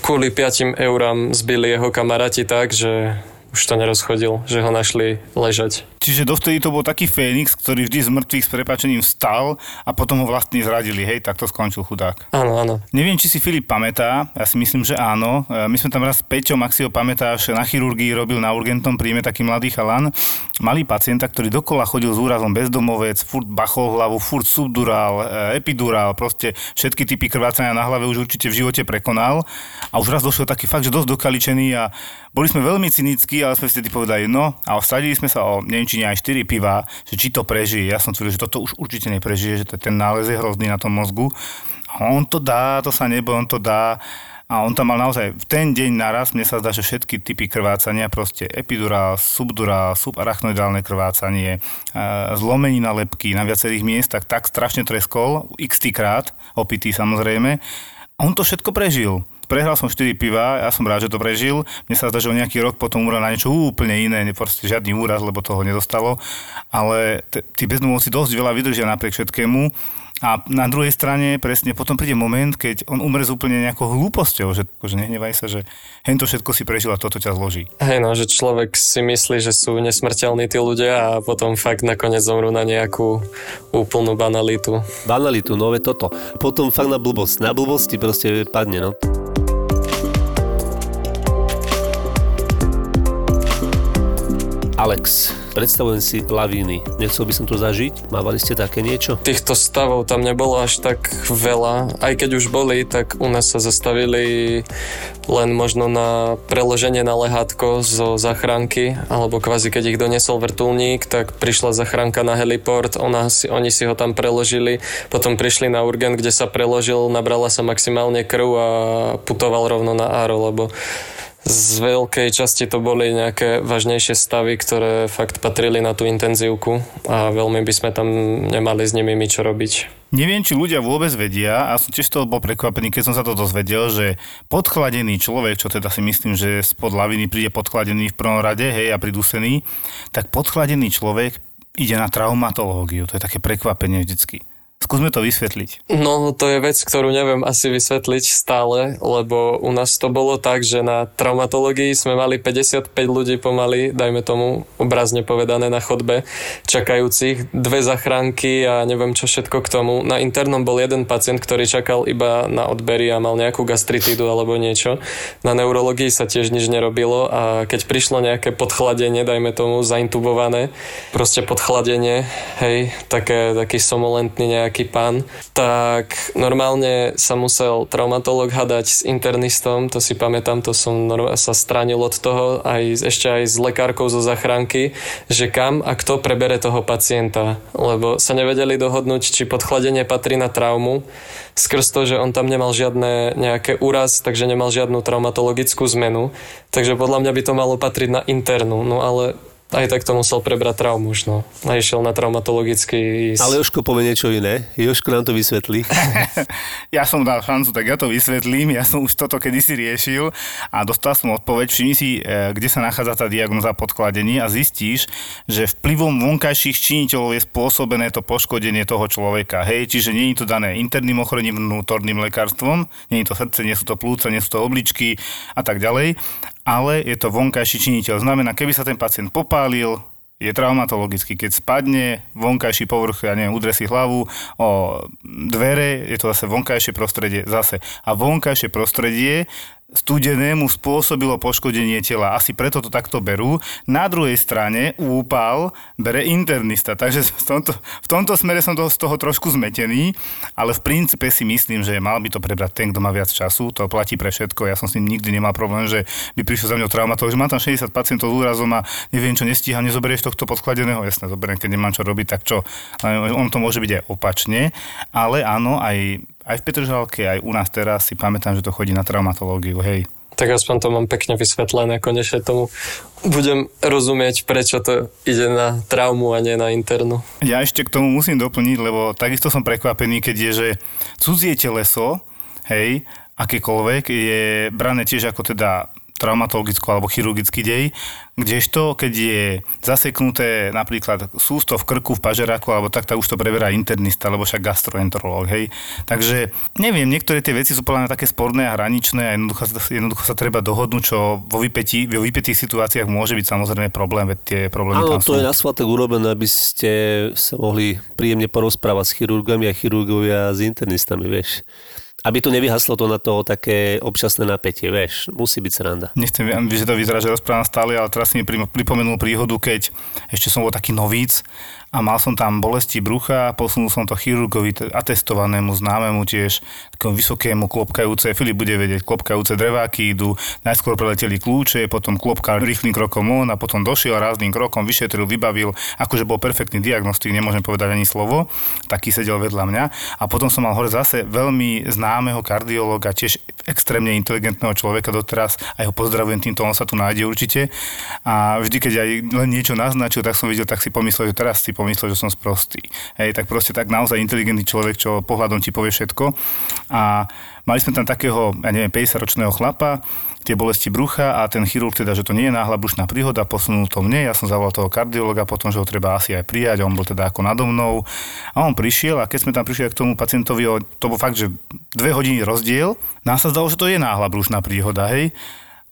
kvôli 5 eurám zbili jeho kamaráti tak, že už to nerozchodil, že ho našli ležať. Čiže dovtedy to bol taký Fénix, ktorý vždy z mŕtvych s prepačením vstal a potom ho vlastne zradili, hej, tak to skončil chudák. Áno, áno. Neviem, či si Filip pamätá, ja si myslím, že áno. E, my sme tam raz s Peťom, ak si ho pamätáš, na chirurgii robil na urgentom príjme taký mladý chalan. Malý pacienta, ktorý dokola chodil s úrazom bezdomovec, furt bachol hlavu, furt subdurál, e, epidurál, proste všetky typy krvácania na hlave už určite v živote prekonal. A už raz došiel taký fakt, že dosť dokaličený a boli sme veľmi cynickí, ale sme vtedy povedali no a osadili sme sa o neviem, či nie aj 4 piva, že či to prežije. Ja som tvrdil, že toto už určite neprežije, že ten nález je hrozný na tom mozgu. A on to dá, to sa neboj, on to dá. A on tam mal naozaj v ten deň naraz, mne sa zdá, že všetky typy krvácania, proste epidurál, subdurál, subarachnoidálne krvácanie, zlomenina lepky na viacerých miestach, tak strašne treskol, x krát, opitý samozrejme. A on to všetko prežil. Prehral som 4 piva, ja som rád, že to prežil. Mne sa zdá, že o nejaký rok potom umrel na niečo úplne iné, proste žiadny úraz, lebo toho nedostalo. Ale t- tí bezdomovci dosť veľa vydržia napriek všetkému. A na druhej strane presne potom príde moment, keď on umre s úplne nejakou hlúposťou, že, že nehnevaj sa, že hen to všetko si prežil a toto ťa zloží. Hej no, že človek si myslí, že sú nesmrteľní tí ľudia a potom fakt nakoniec zomrú na nejakú úplnú banalitu. Banalitu, no toto. Potom fakt na blbosť. Na blbosti proste padne, no. Alex, predstavujem si lavíny. Nechcel by som to zažiť? Mávali ste také niečo? Týchto stavov tam nebolo až tak veľa. Aj keď už boli, tak u nás sa zastavili len možno na preloženie na lehátko zo zachránky, alebo kvázi keď ich doniesol vrtulník, tak prišla zachránka na heliport, ona si, oni si ho tam preložili, potom prišli na urgent, kde sa preložil, nabrala sa maximálne krv a putoval rovno na áro, lebo z veľkej časti to boli nejaké vážnejšie stavy, ktoré fakt patrili na tú intenzívku a veľmi by sme tam nemali s nimi čo robiť. Neviem, či ľudia vôbec vedia, a som tiež toho bol prekvapený, keď som sa to dozvedel, že podchladený človek, čo teda si myslím, že spod laviny príde podchladený v prvom rade, hej, a pridusený, tak podchladený človek ide na traumatológiu. To je také prekvapenie vždycky Skúsme to vysvetliť. No, to je vec, ktorú neviem asi vysvetliť stále, lebo u nás to bolo tak, že na traumatológii sme mali 55 ľudí pomaly, dajme tomu obrazne povedané na chodbe, čakajúcich, dve zachránky a neviem čo všetko k tomu. Na internom bol jeden pacient, ktorý čakal iba na odbery a mal nejakú gastritídu alebo niečo. Na neurologii sa tiež nič nerobilo a keď prišlo nejaké podchladenie, dajme tomu zaintubované, proste podchladenie, hej, také, taký somolentný nejaký nejaký pán, tak normálne sa musel traumatolog hadať s internistom, to si pamätám, to som sa stranil od toho, aj ešte aj s lekárkou zo zachránky, že kam a kto prebere toho pacienta, lebo sa nevedeli dohodnúť, či podchladenie patrí na traumu, skrz to, že on tam nemal žiadne nejaké úraz, takže nemal žiadnu traumatologickú zmenu, takže podľa mňa by to malo patriť na internú, no ale aj tak to musel prebrať traumu už, no. A išiel na traumatologický. Ale Joško povie niečo iné. Joško nám to vysvetlí. ja som dal šancu, tak ja to vysvetlím. Ja som už toto kedysi riešil a dostal som odpoveď. Všimni si, e, kde sa nachádza tá diagnoza podkladení a zistíš, že vplyvom vonkajších činiteľov je spôsobené to poškodenie toho človeka. Hej, čiže nie je to dané interným ochorením, vnútorným lekárstvom, nie je to srdce, nie sú to plúca, nie sú to obličky a tak ďalej ale je to vonkajší činiteľ. Znamená, keby sa ten pacient popálil, je traumatologický. Keď spadne vonkajší povrch, ja neviem, udre hlavu o dvere, je to zase vonkajšie prostredie zase. A vonkajšie prostredie studenému spôsobilo poškodenie tela. Asi preto to takto berú. Na druhej strane úpal bere internista. Takže v tomto, v tomto smere som z toho trošku zmetený, ale v princípe si myslím, že mal by to prebrať ten, kto má viac času. To platí pre všetko. Ja som s ním nikdy nemal problém, že by prišiel za mňou traumatolog, že mám tam 60 pacientov s úrazom a neviem, čo nestíham, nezoberieš tohto podkladeného. Jasne, zoberiem, keď nemám čo robiť, tak čo. On to môže byť aj opačne, ale áno, aj aj v Petržalke, aj u nás teraz si pamätám, že to chodí na traumatológiu, hej. Tak aspoň to mám pekne vysvetlené, konečne tomu budem rozumieť, prečo to ide na traumu a nie na internú. Ja ešte k tomu musím doplniť, lebo takisto som prekvapený, keď je, že cudzie teleso, hej, akékoľvek, je brané tiež ako teda traumatologický alebo chirurgický dej, kdežto, keď je zaseknuté napríklad sústo v krku, v pažeráku, alebo tak, tak už to preberá internista, alebo však gastroenterológ, hej. Takže neviem, niektoré tie veci sú podľa mňa také sporné a hraničné a jednoducho, jednoducho sa treba dohodnúť, čo vo, vypetí, vo vypetých situáciách môže byť samozrejme problém, veď tie problémy Áno, tam to sú. je na svatek urobené, aby ste sa mohli príjemne porozprávať s chirurgami a chirurgovia s internistami, vieš aby tu nevyhaslo to na to také občasné napätie, vieš, musí byť sranda. Nechcem, že to vyzerá, že rozprávam stále, ale teraz si mi pripomenul príhodu, keď ešte som bol taký novíc a mal som tam bolesti brucha, posunul som to chirurgovi atestovanému, známemu tiež, takému vysokému klopkajúce, Filip bude vedieť, klopkajúce dreváky idú, najskôr preleteli kľúče, potom klopka rýchlým krokom on a potom došiel rázným krokom, vyšetril, vybavil, akože bol perfektný diagnostik, nemôžem povedať ani slovo, taký sedel vedľa mňa. A potom som mal hore zase veľmi známeho kardiológa, tiež extrémne inteligentného človeka doteraz a ho pozdravujem týmto, on sa tu nájde určite. A vždy, keď aj len niečo naznačil, tak som videl, tak si pomyslel, že teraz si pomyslel, že som sprostý. Hej, tak proste tak naozaj inteligentný človek, čo pohľadom ti povie všetko. A mali sme tam takého, ja neviem, 50-ročného chlapa, tie bolesti brucha a ten chirurg teda, že to nie je náhla brušná príhoda, posunul to mne, ja som zavolal toho kardiologa, potom, že ho treba asi aj prijať, on bol teda ako nado mnou a on prišiel a keď sme tam prišli k tomu pacientovi, to bol fakt, že dve hodiny rozdiel, nás sa zdalo, že to je náhla brušná príhoda, hej,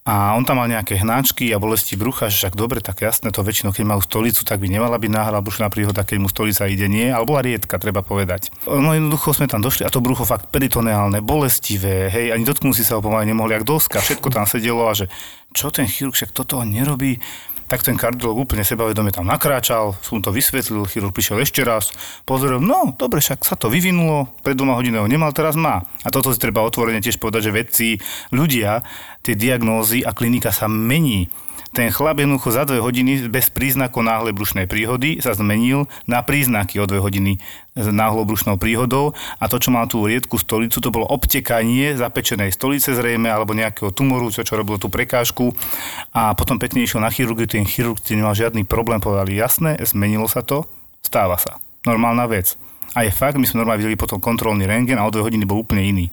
a on tam mal nejaké hnáčky a bolesti brucha, že však dobre, tak jasné, to väčšinou, keď majú stolicu, tak by nemala byť náhra brušná príhoda, keď mu stolica ide, nie, ale bola riedka, treba povedať. No jednoducho sme tam došli a to brucho fakt peritoneálne, bolestivé, hej, ani dotknúť si sa ho pomaly nemohli, ak doska, všetko tam sedelo a že čo ten chirurg však toto nerobí, tak ten kardiolog úplne sebavedome tam nakráčal, som to vysvetlil, chirurg prišiel ešte raz, pozrel, no dobre, však sa to vyvinulo, pred dvoma hodinami nemal, teraz má. A toto si treba otvorene tiež povedať, že vedci, ľudia, tie diagnózy a klinika sa mení ten chlap jednoducho za dve hodiny bez príznakov náhle brušnej príhody sa zmenil na príznaky o dve hodiny s náhlou brušnou príhodou a to, čo mal tú riedku stolicu, to bolo obtekanie zapečenej stolice zrejme alebo nejakého tumoru, čo, čo robilo tú prekážku a potom pekne išiel na chirurgiu, ten chirurg nemal žiadny problém, povedali jasné, zmenilo sa to, stáva sa. Normálna vec. A je fakt, my sme normálne videli potom kontrolný rengen a o dve hodiny bol úplne iný.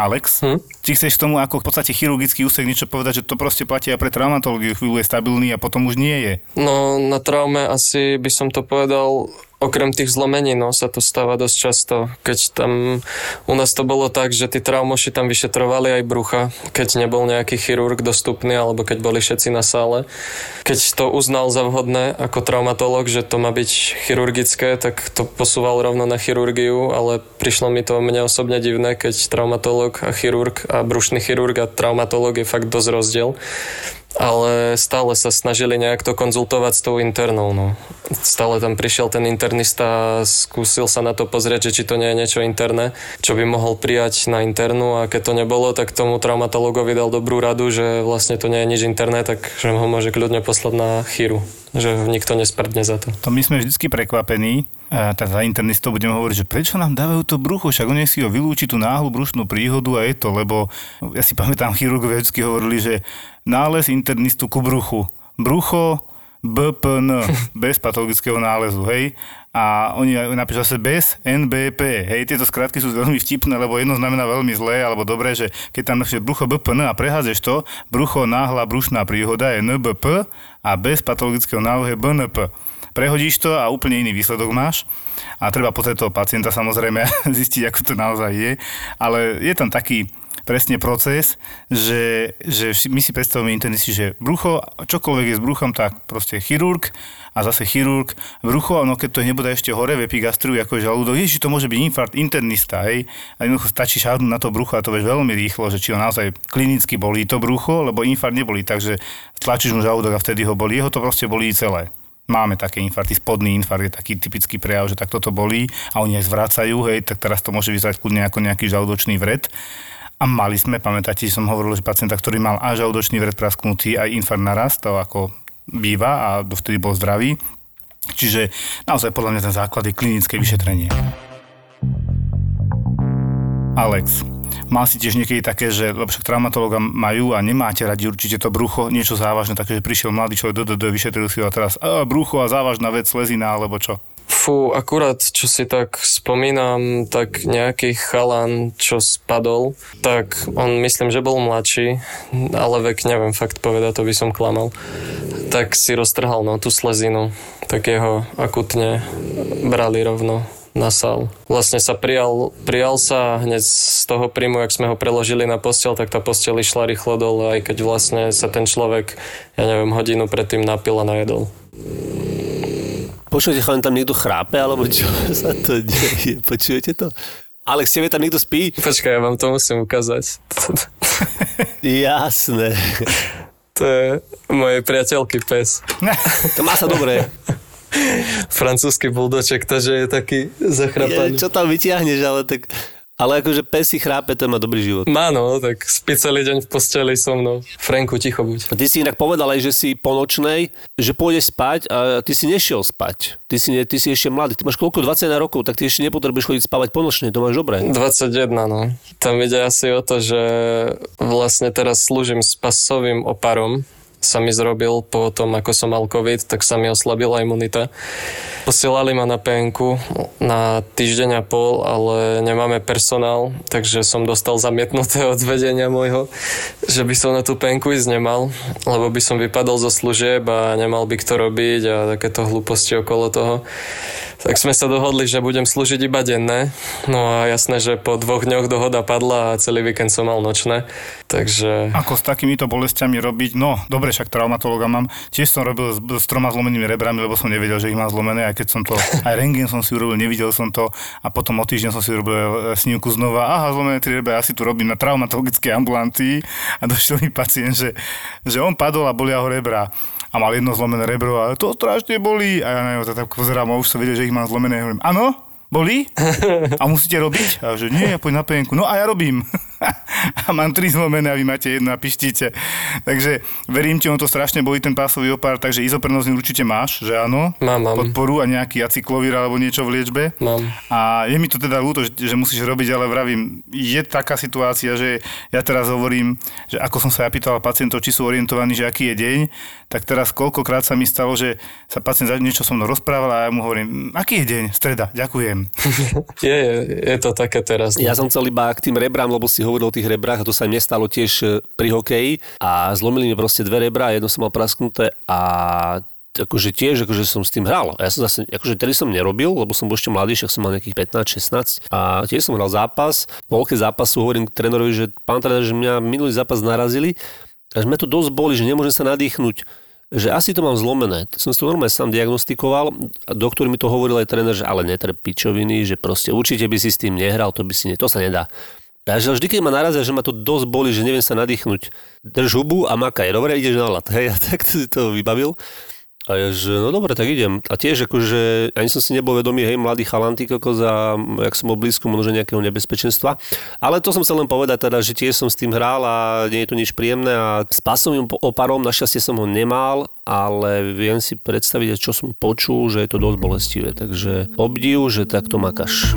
Alex, hm? či chceš tomu ako v podstate chirurgický úsek niečo povedať, že to proste platí aj pre traumatológiu, chvíľu je stabilný a potom už nie je? No na traume asi by som to povedal okrem tých zlomení, no, sa to stáva dosť často. Keď tam, u nás to bolo tak, že tí traumoši tam vyšetrovali aj brucha, keď nebol nejaký chirurg dostupný, alebo keď boli všetci na sále. Keď to uznal za vhodné ako traumatolog, že to má byť chirurgické, tak to posúval rovno na chirurgiu, ale prišlo mi to mne osobne divné, keď traumatolog a chirurg a brušný chirurg a traumatolog je fakt dosť rozdiel ale stále sa snažili nejak to konzultovať s tou internou. No. Stále tam prišiel ten internista a skúsil sa na to pozrieť, že či to nie je niečo interné, čo by mohol prijať na internú a keď to nebolo, tak tomu traumatologovi dal dobrú radu, že vlastne to nie je nič interné, tak že ho môže kľudne poslať na chýru že nikto nesprdne za to. To my sme vždy prekvapení, tak za internistov budeme hovoriť, že prečo nám dávajú to brucho, však oni si ho vylúči tú náhlu brušnú príhodu a je to, lebo ja si pamätám, chirurgovia vždy hovorili, že nález internistu ku bruchu. Brucho, BPN, bez patologického nálezu, hej. A oni napíšu zase bez NBP, hej. Tieto skratky sú veľmi vtipné, lebo jedno znamená veľmi zlé, alebo dobré, že keď tam napíšeš brucho BPN a preházeš to, brucho náhla brušná príhoda je NBP a bez patologického nálezu je BNP. Prehodíš to a úplne iný výsledok máš. A treba potom toho pacienta samozrejme zistiť, ako to naozaj je. Ale je tam taký, presne proces, že, že my si predstavujeme internisti, že brucho, čokoľvek je s bruchom, tak proste chirurg a zase chirurg, brucho, no keď to nebude ešte hore v epigastriu, ako je žalúdok, ježiš, to môže byť infarkt internista, hej, a jednoducho stačí šáhnuť na to brucho a to vieš veľmi rýchlo, že či ho naozaj klinicky bolí to brucho, lebo infarkt nebolí, takže tlačíš mu žalúdok a vtedy ho bolí, jeho to proste bolí celé. Máme také infarkty, spodný infarkt je taký typický prejav, že takto to bolí a oni aj zvracajú, hej, tak teraz to môže vyzerať kľudne ako nejaký žalúdočný vred. A mali sme, pamätáte, som hovoril, že pacienta, ktorý mal až žalúdočný vred prasknutý, aj infarkt naraz, to ako býva a dovtedy bol zdravý. Čiže naozaj podľa mňa ten základ je klinické vyšetrenie. Alex, mal si tiež niekedy také, že lebo však traumatológa majú a nemáte radi určite to brucho, niečo závažné, takže prišiel mladý človek do DD, vyšetril si ho a teraz a, brucho a závažná vec, slezina alebo čo? Fú, akurát čo si tak spomínam, tak nejaký chalan, čo spadol, tak on myslím, že bol mladší, ale vek neviem fakt povedať, to by som klamal. Tak si roztrhal no, tú slezinu, tak jeho akutne brali rovno na sál. Vlastne sa prijal, prijal sa hneď z toho príjmu, ak sme ho preložili na postel, tak tá postel išla rýchlo dole, aj keď vlastne sa ten človek, ja neviem, hodinu predtým napil a najedol. Počujete, chalán, tam niekto chrápe, alebo čo sa to deje? Počujete to? Alex, tebe tam niekto spí? Počkaj, ja vám to musím ukázať. Jasné. To je mojej priateľky pes. To má sa dobre. Francúzsky buldoček, takže je taký zachrapaný. Je, čo tam vytiahneš, ale tak ale akože pes si chrápe, to má dobrý život. Má no, tak spí celý deň v posteli so mnou. Franku, ticho buď. Ty si inak povedal aj, že si po nočnej, že pôjdeš spať a ty si nešiel spať. Ty si, ty si ešte mladý. Ty máš koľko? 21 rokov, tak ty ešte nepotrebuješ chodiť spávať po nočnej, to máš dobre. 21, no. Tam ide asi o to, že vlastne teraz slúžim s pasovým oparom, sa mi zrobil po tom, ako som mal COVID, tak sa mi oslabila imunita. Posielali ma na PNK na týždeň a pol, ale nemáme personál, takže som dostal zamietnuté od vedenia môjho, že by som na tú PNK ísť nemal, lebo by som vypadol zo služieb a nemal by kto robiť a takéto hlúposti okolo toho. Tak sme sa dohodli, že budem slúžiť iba denné. No a jasné, že po dvoch dňoch dohoda padla a celý víkend som mal nočné. Takže... Ako s takýmito bolestiami robiť? No, dobre, však traumatologa mám. Tiež som robil s, s troma zlomenými rebrami, lebo som nevedel, že ich mám zlomené, aj keď som to, aj rengen som si urobil, nevidel som to a potom o týždeň som si urobil e, snímku znova. Aha, zlomené tri rebra, ja si tu robím na traumatologickej ambulancii a došiel mi pacient, že, že on padol a bolia ho rebra a mal jedno zlomené rebro a to strašne bolí. A ja na neho tak pozerám a už som videl, že ich mám zlomené. Hovorím, áno, boli? A musíte robiť? A že nie, ja poď na penku. No a ja robím. a mám tri zlomené a vy máte jedno a pištíte. Takže verím ti, on to strašne bolí ten pásový opár, takže izoprenoznú určite máš, že áno? Mám, mám. Podporu a nejaký acyklovír alebo niečo v liečbe? Mám. A je mi to teda ľúto, že, že musíš robiť, ale vravím, je taká situácia, že ja teraz hovorím, že ako som sa ja pýtal pacientov, či sú orientovaní, že aký je deň, tak teraz koľkokrát sa mi stalo, že sa pacient za niečo so mnou rozprával a ja mu hovorím, aký je deň? Streda, ďakujem. je, je, je to také teraz. Ja som chcel iba k tým rebrám, lebo si hovoril o tých rebrách a to sa mi nestalo tiež e, pri hokeji a zlomili mi proste dve rebra, jedno som mal prasknuté a akože tiež, akože som s tým hral. A ja som zase, akože tedy som nerobil, lebo som bol ešte mladý, však som mal nejakých 15-16 a tiež som hral zápas. V polke zápasu hovorím trénerovi, že pán tréner, že mňa minulý zápas narazili a mňa to dosť boli, že nemôžem sa nadýchnuť že asi to mám zlomené. Som to normálne sám diagnostikoval a doktor mi to hovoril aj tréner, že ale netrp pičoviny, že proste určite by si s tým nehral, to by si ne, to sa nedá. A že vždy, keď ma narazia, že ma to dosť boli, že neviem sa nadýchnuť, drž hubu a makaj. Dobre, ideš na lat. Hej, a tak si to vybavil. A ja, že no dobre, tak idem. A tiež akože ani som si nebol vedomý, hej, mladý chalanty, ako za, jak som bol blízko možno nejakého nebezpečenstva. Ale to som chcel len povedať teda, že tiež som s tým hral a nie je to nič príjemné a s pasovým oparom, našťastie som ho nemal, ale viem si predstaviť, čo som počul, že je to dosť bolestivé. Takže obdiv, že takto makaš.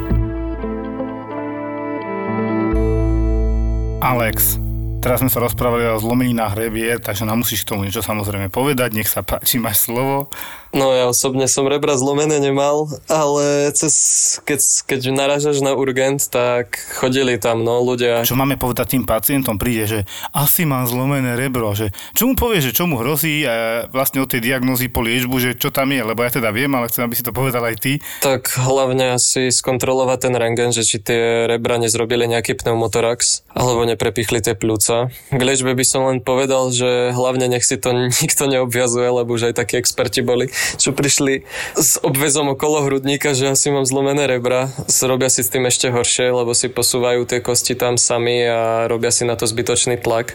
Alex, Teraz sme sa rozprávali o zlomení na hrebie, takže nám musíš k tomu niečo samozrejme povedať. Nech sa páči, máš slovo. No ja osobne som rebra zlomené nemal, ale cez, keď, keď narážaš na urgent, tak chodili tam no, ľudia. Čo máme povedať tým pacientom, príde, že asi mám zlomené rebro, že čo mu povie, že čo mu hrozí a vlastne od tej diagnózy po liečbu, že čo tam je, lebo ja teda viem, ale chcem, aby si to povedal aj ty. Tak hlavne asi skontrolovať ten rengen, že či tie rebra nezrobili nejaký pneumotorax, alebo neprepichli tie pľúca. K liečbe by som len povedal, že hlavne nech si to nikto neobviazuje, lebo už aj takí experti boli čo prišli s obvezom okolo hrudníka, že asi mám zlomené rebra. Robia si s tým ešte horšie, lebo si posúvajú tie kosti tam sami a robia si na to zbytočný tlak.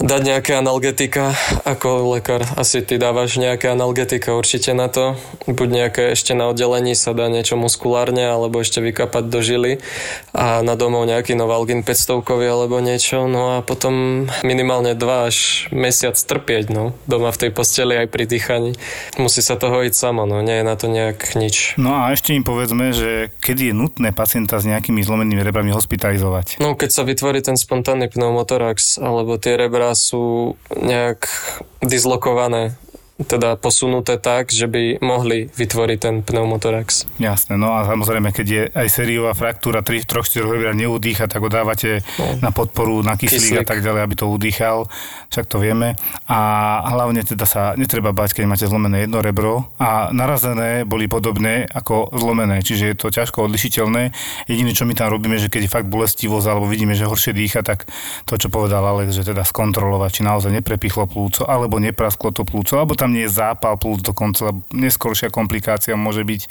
Dať nejaké analgetika, ako lekár asi ty dávaš nejaké analgetika určite na to. Buď nejaké ešte na oddelení sa dá niečo muskulárne, alebo ešte vykapať do žily a na domov nejaký Novalgin 500 alebo niečo. No a potom minimálne 2 až mesiac trpieť, no. Doma v tej posteli aj pri dýchaní. Musí musí sa to hojiť samo, no nie je na to nejak nič. No a ešte im povedzme, že kedy je nutné pacienta s nejakými zlomenými rebrami hospitalizovať? No keď sa vytvorí ten spontánny pneumotorax, alebo tie rebra sú nejak dislokované teda posunuté tak, že by mohli vytvoriť ten pneumotorax. Jasné, no a samozrejme, keď je aj sériová fraktúra 3, 3, 4 rebra neudýcha, tak ho dávate no. na podporu, na kyslík, kyslík a tak ďalej, aby to udýchal, však to vieme. A hlavne teda sa netreba bať, keď máte zlomené jedno rebro a narazené boli podobné ako zlomené, čiže je to ťažko odlišiteľné. Jediné, čo my tam robíme, že keď je fakt bolestivosť alebo vidíme, že horšie dýcha, tak to, čo povedal Alex, že teda skontrolovať, či naozaj neprepichlo plúco, alebo neprasklo to plúco, alebo tam je zápal plus dokonca, neskôršia komplikácia môže byť,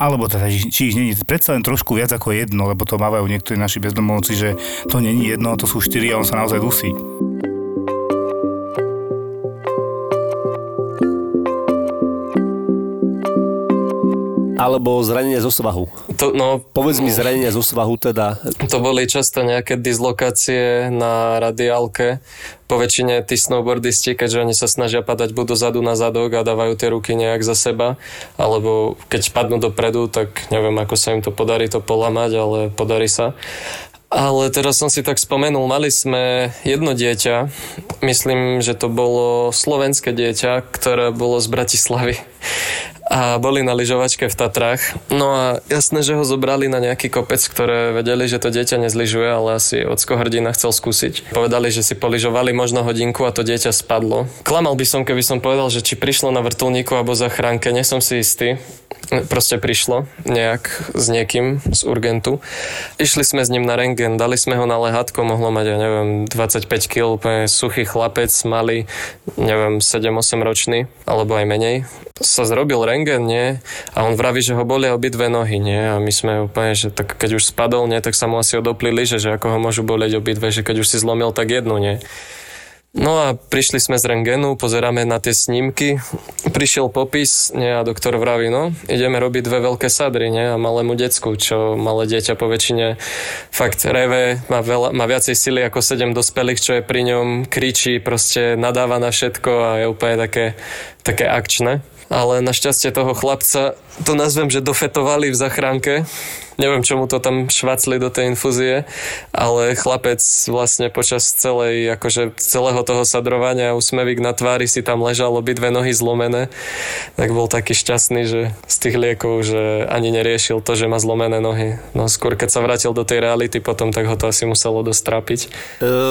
alebo teda, či ich není predsa len trošku viac ako jedno, lebo to mávajú niektorí naši bezdomovci, že to není jedno, to sú štyri a on sa naozaj dusí. Alebo zranenie zo svahu. To, no, Povedz mi zranenie zo svahu teda. To boli často nejaké dislokácie na radiálke. Po väčšine tí snowboardisti, keďže oni sa snažia padať buď dozadu na zadok a dávajú tie ruky nejak za seba, alebo keď padnú dopredu, tak neviem, ako sa im to podarí to polamať, ale podarí sa. Ale teraz som si tak spomenul, mali sme jedno dieťa, myslím, že to bolo slovenské dieťa, ktoré bolo z Bratislavy a boli na lyžovačke v Tatrách. No a jasné, že ho zobrali na nejaký kopec, ktoré vedeli, že to dieťa nezlyžuje, ale asi Ocko hrdina chcel skúsiť. Povedali, že si poližovali možno hodinku a to dieťa spadlo. Klamal by som, keby som povedal, že či prišlo na vrtulníku alebo zachránke, nie som si istý. Proste prišlo nejak s niekým z urgentu. Išli sme s ním na rengen, dali sme ho na lehátko, mohlo mať, ja neviem, 25 kg, úplne suchý chlapec, malý, neviem, 7-8 ročný, alebo aj menej. Sa zrobil rengen, nie? A on vraví, že ho boli obidve nohy, nie? A my sme úplne, že tak keď už spadol, nie, tak sa mu asi odopli lyže, že ako ho môžu boleť obidve, že keď už si zlomil, tak jednu, nie? No a prišli sme z rengenu, pozeráme na tie snímky, prišiel popis, nie, a doktor vraví, no, ideme robiť dve veľké sadry, nie, a malému decku, čo malé dieťa po väčšine fakt reve, má, veľa, má viacej sily ako sedem dospelých, čo je pri ňom, kričí, proste nadáva na všetko a je úplne také, také akčné ale našťastie toho chlapca, to nazvem, že dofetovali v zachránke. Neviem, čomu to tam švacli do tej infúzie, ale chlapec vlastne počas celej, akože celého toho sadrovania úsmevík na tvári si tam ležal obidve nohy zlomené, tak bol taký šťastný, že z tých liekov, že ani neriešil to, že má zlomené nohy. No skôr keď sa vrátil do tej reality potom, tak ho to asi muselo dosť trápiť. E,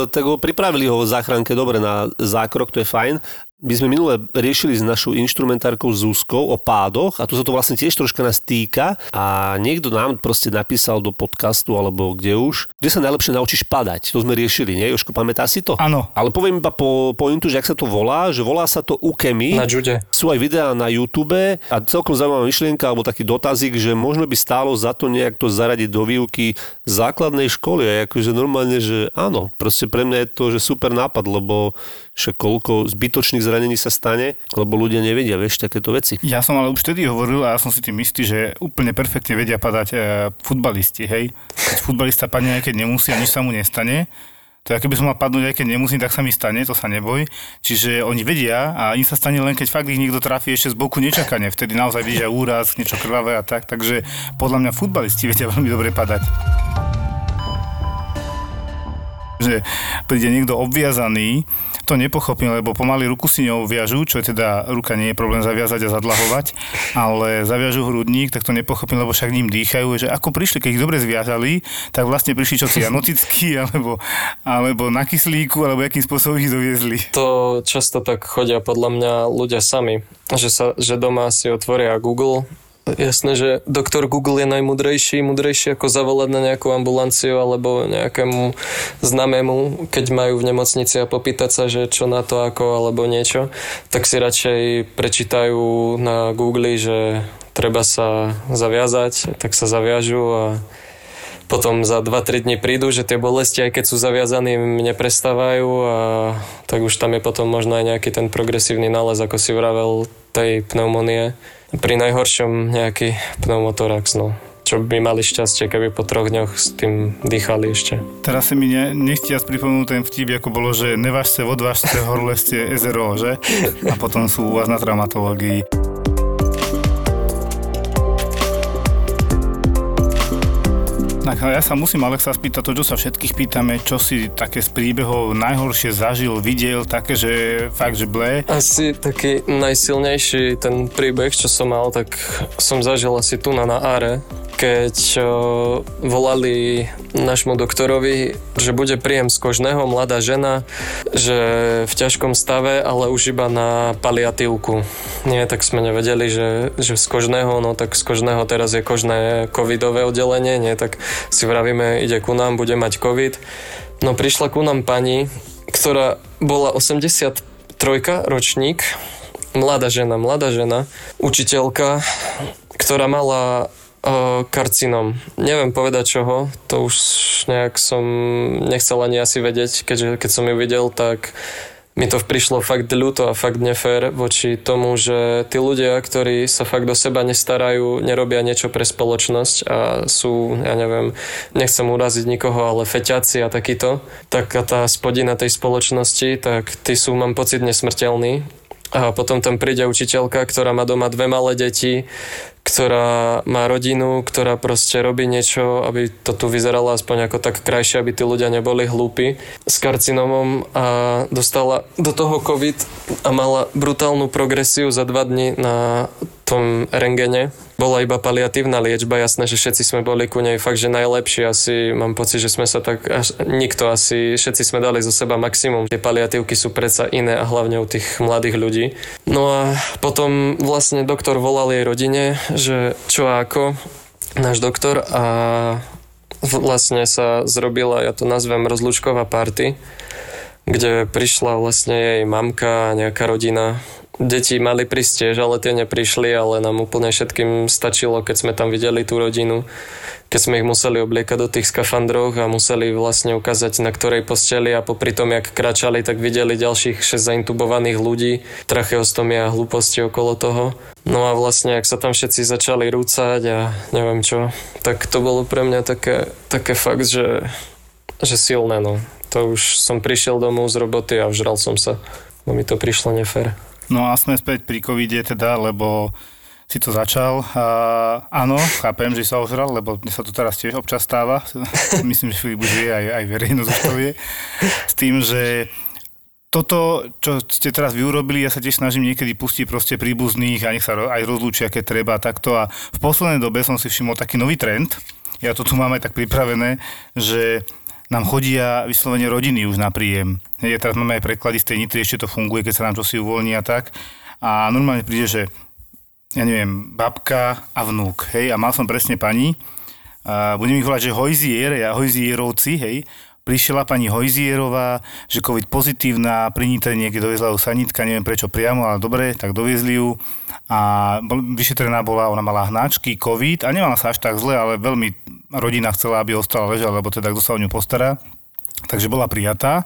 tak ho pripravili ho v záchranke dobre na zákrok, to je fajn, My sme minule riešili s našou inštrumentárkou Zúskou o pádoch a tu sa to vlastne tiež troška nás týka a niekto nám proste napísal do podcastu alebo kde už, kde sa najlepšie naučíš padať. To sme riešili, nie? Jožko, pamätá si to? Áno. Ale poviem iba po pointu, že ak sa to volá, že volá sa to Ukemi. Na jude. Sú aj videá na YouTube a celkom zaujímavá myšlienka alebo taký dotazík, že možno by stálo za to nejak to zaradiť do výuky základnej školy. A akože normálne, že áno, proste pre mňa je to že super nápad, lebo však koľko zbytočných zranení sa stane, lebo ľudia nevedia, vieš, takéto veci. Ja som ale už vtedy hovoril a ja som si tým istý, že úplne perfektne vedia padať e, futbalisti, hej. Keď futbalista padne, aj keď nemusí a nič sa mu nestane, to je, keby som mal padnúť, aj keď nemusím, tak sa mi stane, to sa neboj. Čiže oni vedia a im sa stane len, keď fakt ich niekto trafí ešte z boku nečakane. Vtedy naozaj vidia úraz, niečo krvavé a tak. Takže podľa mňa futbalisti vedia veľmi dobre padať že príde niekto obviazaný, to nepochopím, lebo pomaly ruku si ňou viažu, čo je teda ruka nie je problém zaviazať a zadlahovať, ale zaviažu hrudník, tak to nepochopím, lebo však ním dýchajú, že ako prišli, keď ich dobre zviazali, tak vlastne prišli čo si anotickí, alebo, alebo na kyslíku, alebo akým spôsobom ich doviezli. To často tak chodia podľa mňa ľudia sami, že, sa, že doma si otvoria Google Jasné, že doktor Google je najmudrejší, mudrejší ako zavolať na nejakú ambulanciu alebo nejakému známemu, keď majú v nemocnici a popýtať sa, že čo na to ako alebo niečo, tak si radšej prečítajú na Google, že treba sa zaviazať, tak sa zaviažu a potom za 2-3 dní prídu, že tie bolesti, aj keď sú zaviazaní, neprestávajú a tak už tam je potom možno aj nejaký ten progresívny nález, ako si vravel, tej pneumonie pri najhoršom nejaký pneumotorax, no čo by mali šťastie, keby po troch dňoch s tým dýchali ešte. Teraz si mi ne, nechtia pripomenúť ten vtip, ako bolo, že nevážte, odvážte, horle ste SRO, že? A potom sú u vás na traumatológii. Tak ja sa musím Alexa spýtať to, čo sa všetkých pýtame, čo si také z príbehov najhoršie zažil, videl, také, že fakt, že blé. Asi taký najsilnejší ten príbeh, čo som mal, tak som zažil asi tu na, na Are, keď volali našmu doktorovi, že bude príjem z kožného, mladá žena, že v ťažkom stave, ale už iba na paliatívku. Nie, tak sme nevedeli, že, že z kožného, no tak z kožného teraz je kožné covidové oddelenie, nie, tak si vravíme, ide ku nám, bude mať covid. No prišla ku nám pani, ktorá bola 83 ročník, mladá žena, mladá žena, učiteľka, ktorá mala Uh, karcinom. Neviem povedať čoho, to už nejak som nechcel ani asi vedieť, keďže keď som ju videl, tak mi to prišlo fakt ľúto a fakt nefér voči tomu, že tí ľudia, ktorí sa fakt do seba nestarajú, nerobia niečo pre spoločnosť a sú, ja neviem, nechcem uraziť nikoho, ale feťaci a takýto, tak tá spodina tej spoločnosti, tak tí sú, mám pocit, nesmrteľní. A potom tam príde učiteľka, ktorá má doma dve malé deti, ktorá má rodinu, ktorá proste robí niečo, aby to tu vyzeralo aspoň ako tak krajšie, aby tí ľudia neboli hlúpi s karcinomom a dostala do toho COVID a mala brutálnu progresiu za dva dní na tom rengene. Bola iba paliatívna liečba, jasné, že všetci sme boli ku nej fakt, že najlepší asi, mám pocit, že sme sa tak, až, nikto asi, všetci sme dali zo seba maximum. Tie paliatívky sú predsa iné a hlavne u tých mladých ľudí. No a potom vlastne doktor volal jej rodine, že čo a ako, náš doktor a vlastne sa zrobila, ja to nazvem rozlúčková party, kde prišla vlastne jej mamka a nejaká rodina deti mali prísť tiež, ale tie neprišli, ale nám úplne všetkým stačilo, keď sme tam videli tú rodinu, keď sme ich museli obliekať do tých skafandrov a museli vlastne ukázať, na ktorej posteli a popri tom, jak kračali, tak videli ďalších 6 zaintubovaných ľudí, tracheostomia a hlúposti okolo toho. No a vlastne, ak sa tam všetci začali rúcať a neviem čo, tak to bolo pre mňa také, také fakt, že, že silné, no. To už som prišiel domov z roboty a vžral som sa. No mi to prišlo nefér. No a sme späť pri covide teda, lebo si to začal. A, áno, chápem, že sa ožral, lebo mne sa to teraz tiež občas stáva. Myslím, že Filip už vie, aj, aj verejnosť už to vie. S tým, že toto, čo ste teraz vy urobili, ja sa tiež snažím niekedy pustiť proste príbuzných a nech sa aj rozlúčia, keď treba takto. A v poslednej dobe som si všimol taký nový trend, ja to tu mám aj tak pripravené, že nám chodia vyslovene rodiny už na príjem. Hej, teraz máme aj preklady z tej nitry, ešte to funguje, keď sa nám čosi uvoľní a tak. A normálne príde, že ja neviem, babka a vnúk, hej, a mal som presne pani, a budem ich volať, že hojzier, ja hojzierovci, hej, prišla pani Hojzierová, že COVID pozitívna, pri Nitre niekde doviezla ju sanitka, neviem prečo priamo, ale dobre, tak doviezli ju a vyšetrená bola, ona mala hnáčky, COVID a nemala sa až tak zle, ale veľmi rodina chcela, aby ostala ležať, lebo teda kto sa o ňu postará. Takže bola prijatá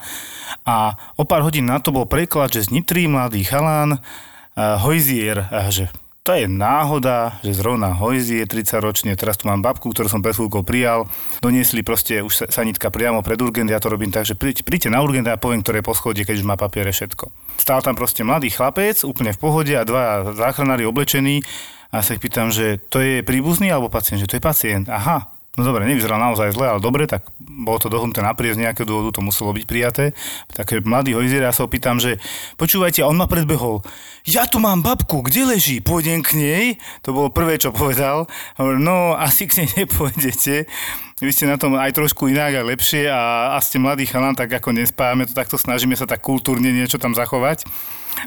a o pár hodín na to bol preklad, že z Nitry mladý chalán, uh, Hojzier, že to je náhoda, že zrovna Hojzi je 30 ročne, teraz tu mám babku, ktorú som pred chvíľkou prijal, doniesli proste už sanitka priamo pred urgent, ja to robím tak, že príďte na urgent a ja poviem, ktoré poschodie, keď už má papiere všetko. Stál tam proste mladý chlapec, úplne v pohode a dva záchranári oblečení a sa ich pýtam, že to je príbuzný alebo pacient, že to je pacient. Aha, No dobre, nevyzeral naozaj zle, ale dobre, tak bolo to dohodnuté napriek z nejakého dôvodu, to muselo byť prijaté. Také mladý hojzier, ja sa opýtam, že počúvajte, on ma predbehol. Ja tu mám babku, kde leží? Pôjdem k nej? To bolo prvé, čo povedal. No asi k nej nepôjdete. Vy ste na tom aj trošku inak a lepšie a, a ste mladý chalán, tak ako nespájame to takto, snažíme sa tak kultúrne niečo tam zachovať.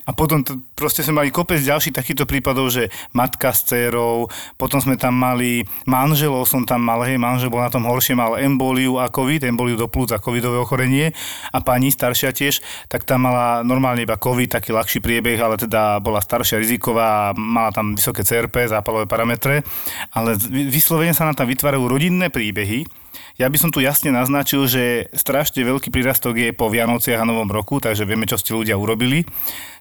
A potom to, proste sme mali kopec ďalších takýchto prípadov, že matka s dcerou, potom sme tam mali manželov, som tam mal, hej, manžel bol na tom horšie, mal emboliu a covid, emboliu do plúc a covidové ochorenie. A pani staršia tiež, tak tam mala normálne iba covid, taký ľahší priebeh, ale teda bola staršia riziková mala tam vysoké CRP, zápalové parametre, ale vyslovene sa nám tam vytvárajú rodinné príbehy, ja by som tu jasne naznačil, že strašne veľký prírastok je po Vianociach a Novom roku, takže vieme, čo ste ľudia urobili.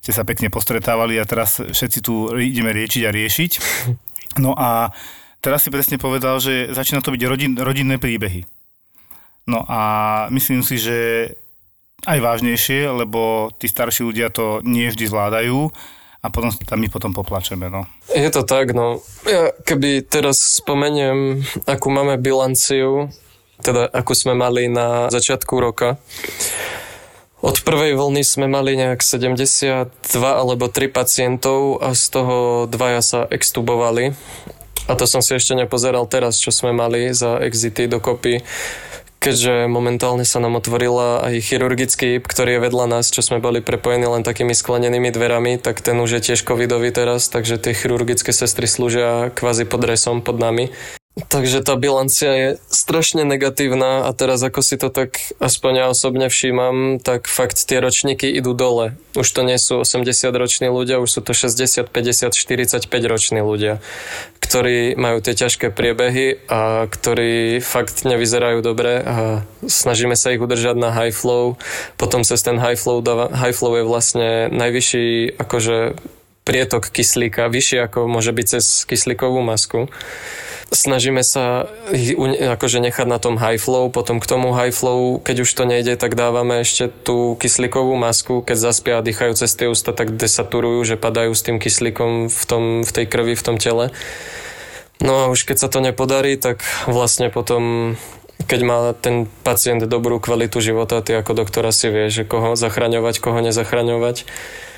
Ste sa pekne postretávali a teraz všetci tu ideme riečiť a riešiť. No a teraz si presne povedal, že začína to byť rodin, rodinné príbehy. No a myslím si, že aj vážnejšie, lebo tí starší ľudia to nie vždy zvládajú a potom tam my potom poplačeme. No. Je to tak, no. Ja keby teraz spomeniem, akú máme bilanciu teda ako sme mali na začiatku roka. Od prvej vlny sme mali nejak 72 alebo 3 pacientov a z toho dvaja sa extubovali. A to som si ešte nepozeral teraz, čo sme mali za exity dokopy keďže momentálne sa nám otvorila aj chirurgický ktorý je vedľa nás, čo sme boli prepojení len takými sklenenými dverami, tak ten už je tiež covidový teraz, takže tie chirurgické sestry slúžia kvázi pod resom pod nami. Takže tá bilancia je strašne negatívna a teraz ako si to tak aspoň ja osobne všímam, tak fakt tie ročníky idú dole. Už to nie sú 80 roční ľudia, už sú to 60, 50, 45 roční ľudia, ktorí majú tie ťažké priebehy a ktorí fakt nevyzerajú dobre a snažíme sa ich udržať na high flow. Potom cez ten high flow, dáva, high flow je vlastne najvyšší akože prietok kyslíka, vyšší ako môže byť cez kyslíkovú masku. Snažíme sa akože nechať na tom high flow, potom k tomu high flow, keď už to nejde, tak dávame ešte tú kyslíkovú masku, keď zaspia a dýchajú cez tie ústa, tak desaturujú, že padajú s tým kyslíkom v, tom, v tej krvi, v tom tele. No a už keď sa to nepodarí, tak vlastne potom keď má ten pacient dobrú kvalitu života, ty ako doktora si vie, že koho zachraňovať, koho nezachraňovať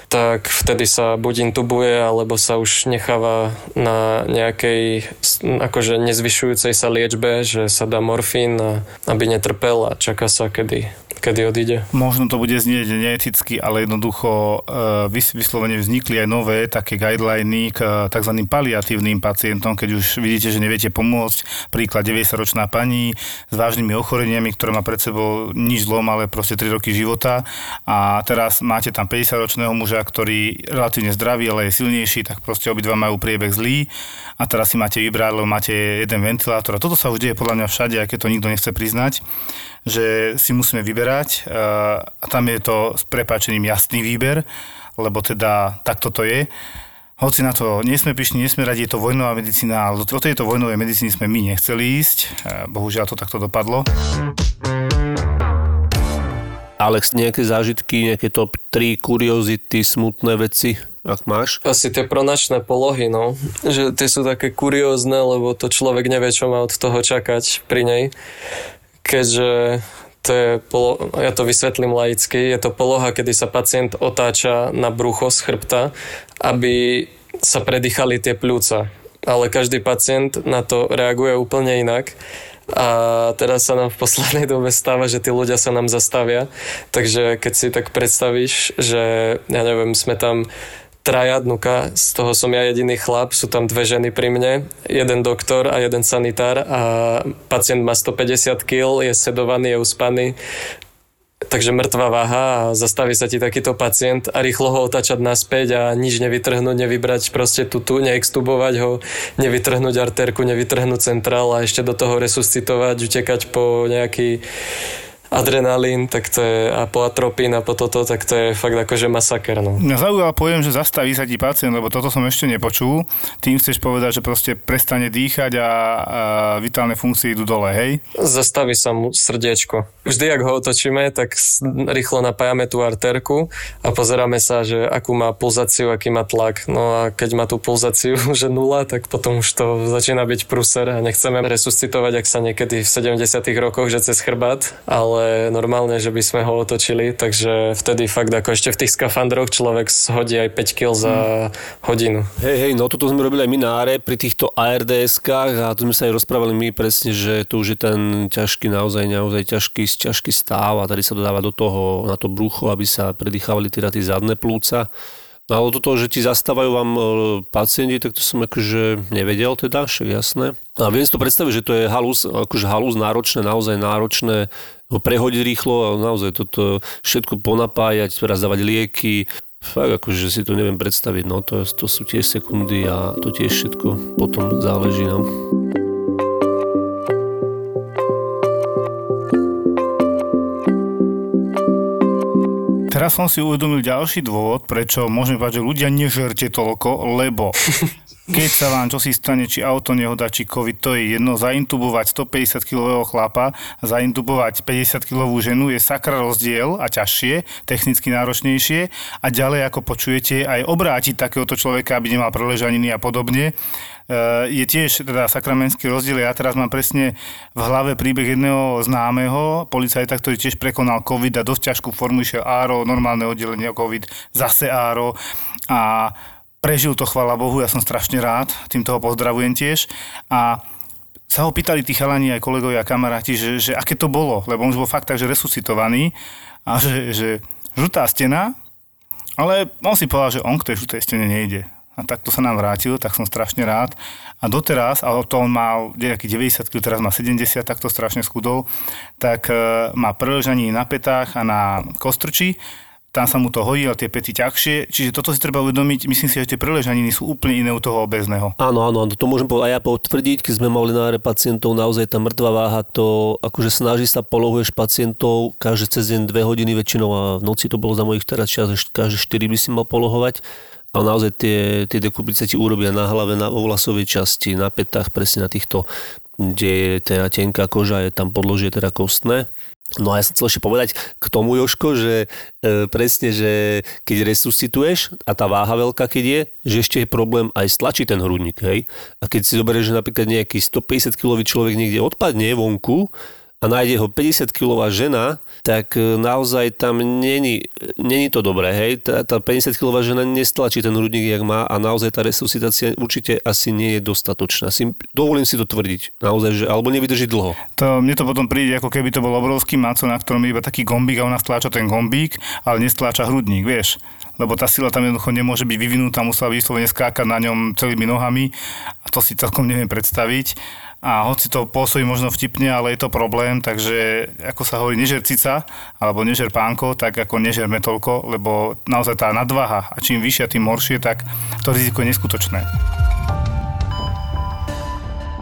tak vtedy sa buď intubuje, alebo sa už necháva na nejakej akože nezvyšujúcej sa liečbe, že sa dá morfín, aby netrpel a čaká sa, kedy kedy odíde? Možno to bude znieť neeticky, ale jednoducho e, vyslovene vznikli aj nové také guideliny k e, tzv. paliatívnym pacientom, keď už vidíte, že neviete pomôcť. Príklad 90-ročná pani s vážnymi ochoreniami, ktorá má pred sebou nič zlom, ale proste 3 roky života a teraz máte tam 50-ročného muža, ktorý relatívne zdravý, ale je silnejší, tak proste obidva majú priebeh zlý a teraz si máte vybrať, lebo máte jeden ventilátor a toto sa už deje podľa mňa všade, aj keď to nikto nechce priznať že si musíme vyberať a tam je to s prepáčením jasný výber, lebo teda takto to je. Hoci na to nie sme prišli, nie sme radi, je to vojnová medicína, ale do tejto vojnovej medicíny sme my nechceli ísť. Bohužiaľ to takto dopadlo. Alex, nejaké zážitky, nejaké top 3 kuriozity, smutné veci, ak máš? Asi tie pronačné polohy, no. Že tie sú také kuriózne, lebo to človek nevie, čo má od toho čakať pri nej keďže to je polo- ja to vysvetlím laicky, je to poloha, kedy sa pacient otáča na brucho z chrbta, aby sa predýchali tie pľúca. Ale každý pacient na to reaguje úplne inak a teraz sa nám v poslednej dobe stáva, že tí ľudia sa nám zastavia. Takže keď si tak predstavíš, že ja neviem, sme tam traja dnuka, z toho som ja jediný chlap, sú tam dve ženy pri mne, jeden doktor a jeden sanitár a pacient má 150 kg, je sedovaný, je uspaný, takže mŕtva váha a zastaví sa ti takýto pacient a rýchlo ho otáčať naspäť a nič nevytrhnúť, nevybrať proste tutu, neextubovať ho, nevytrhnúť artérku, nevytrhnúť centrál a ešte do toho resuscitovať, utekať po nejaký adrenalín, tak to je a po atropín a po toto, tak to je fakt akože masaker. No. Mňa zaujala pojem, že zastaví sa ti pacient, lebo toto som ešte nepočul. Tým chceš povedať, že proste prestane dýchať a, a vitálne funkcie idú dole, hej? Zastaví sa mu srdiečko. Vždy, ak ho otočíme, tak rýchlo napájame tú arterku a pozeráme sa, že akú má pulzáciu, aký má tlak. No a keď má tú pulzáciu, že nula, tak potom už to začína byť pruser a nechceme resuscitovať, ak sa niekedy v 70 rokoch, že cez chrbát, ale ale normálne, že by sme ho otočili, takže vtedy fakt ako ešte v tých skafandroch človek shodí aj 5 kg za hodinu. Hej, hej, no toto sme robili aj my na ARE pri týchto ARDS-kách a tu sme sa aj rozprávali my presne, že tu už je ten ťažký, naozaj, naozaj ťažký, ťažký stav a tady sa dodáva do toho, na to brucho, aby sa predýchávali teda tie zadné plúca. No ale toto, že ti zastávajú vám e, pacienti, tak to som akože nevedel teda, však jasné. A viem si to predstaviť, že to je halus, akože halus náročné, naozaj náročné ho prehodiť rýchlo a naozaj toto všetko ponapájať, teraz dávať lieky, fakt akože si to neviem predstaviť, no to, to sú tiež sekundy a to tiež všetko potom záleží, no. Teraz som si uvedomil ďalší dôvod, prečo môžeme povedať, že ľudia nežerte toľko, lebo keď sa vám čo si stane, či auto nehoda, či COVID, to je jedno. Zaintubovať 150 kg chlapa a zaintubovať 50 kg ženu je sakra rozdiel a ťažšie, technicky náročnejšie a ďalej, ako počujete, aj obrátiť takéhoto človeka, aby nemal preležaniny a podobne je tiež teda sakramenský rozdiel. Ja teraz mám presne v hlave príbeh jedného známeho policajta, ktorý tiež prekonal COVID a dosť ťažkú formu išiel áro, normálne oddelenie COVID, zase áro. A prežil to, chvala Bohu, ja som strašne rád, týmto ho pozdravujem tiež. A sa ho pýtali tí chalani aj kolegovia a kamaráti, že, že aké to bolo, lebo on už bol fakt tak, že resuscitovaný a že, že žltá stena, ale on si povedal, že on k tej žltej stene nejde a takto sa nám vrátil, tak som strašne rád. A doteraz, ale to on mal nejaký 90 kg, teraz má 70, tak to strašne schudol, tak e, má preležanie na petách a na kostrči, tam sa mu to hodí, ale tie pety ťažšie. Čiže toto si treba uvedomiť. Myslím si, že tie preležaniny sú úplne iné u toho obezného. Áno, áno, to môžem povedať aj ja potvrdiť, keď sme mali na pacientov, naozaj tá mŕtva váha, to akože snaží sa, polohuješ pacientov každé cez deň dve hodiny väčšinou a v noci to bolo za mojich teraz čas, každé 4 by si mal polohovať ale naozaj tie, tie ti urobia na hlave, na ovlasovej časti, na petách, presne na týchto, kde je teda tenká koža, je tam podložie teda kostné. No a ja som chcel ešte povedať k tomu, Joško, že e, presne, že keď resuscituješ a tá váha veľká keď je, že ešte je problém aj stlačiť ten hrudník, hej. A keď si zoberieš, že napríklad nejaký 150 kg človek niekde odpadne vonku, a nájde ho 50 kilová žena, tak e, naozaj tam není, není to dobré, hej. Tá, tá 50 kilová žena nestlačí ten hrudník, jak má a naozaj tá resuscitácia určite asi nie je dostatočná. Si, dovolím si to tvrdiť, naozaj, že, alebo nevydrží dlho. To, mne to potom príde, ako keby to bol obrovský maco, na ktorom iba taký gombík a ona stláča ten gombík, ale nestláča hrudník, vieš lebo tá sila tam jednoducho nemôže byť vyvinutá, musela vyslovene skákať na ňom celými nohami. A to si celkom neviem predstaviť. A hoci to pôsobí možno vtipne, ale je to problém, takže ako sa hovorí, nežer cica alebo nežer pánko, tak ako nežerme toľko, lebo naozaj tá nadvaha a čím vyššia, tým horšie, tak to riziko je neskutočné.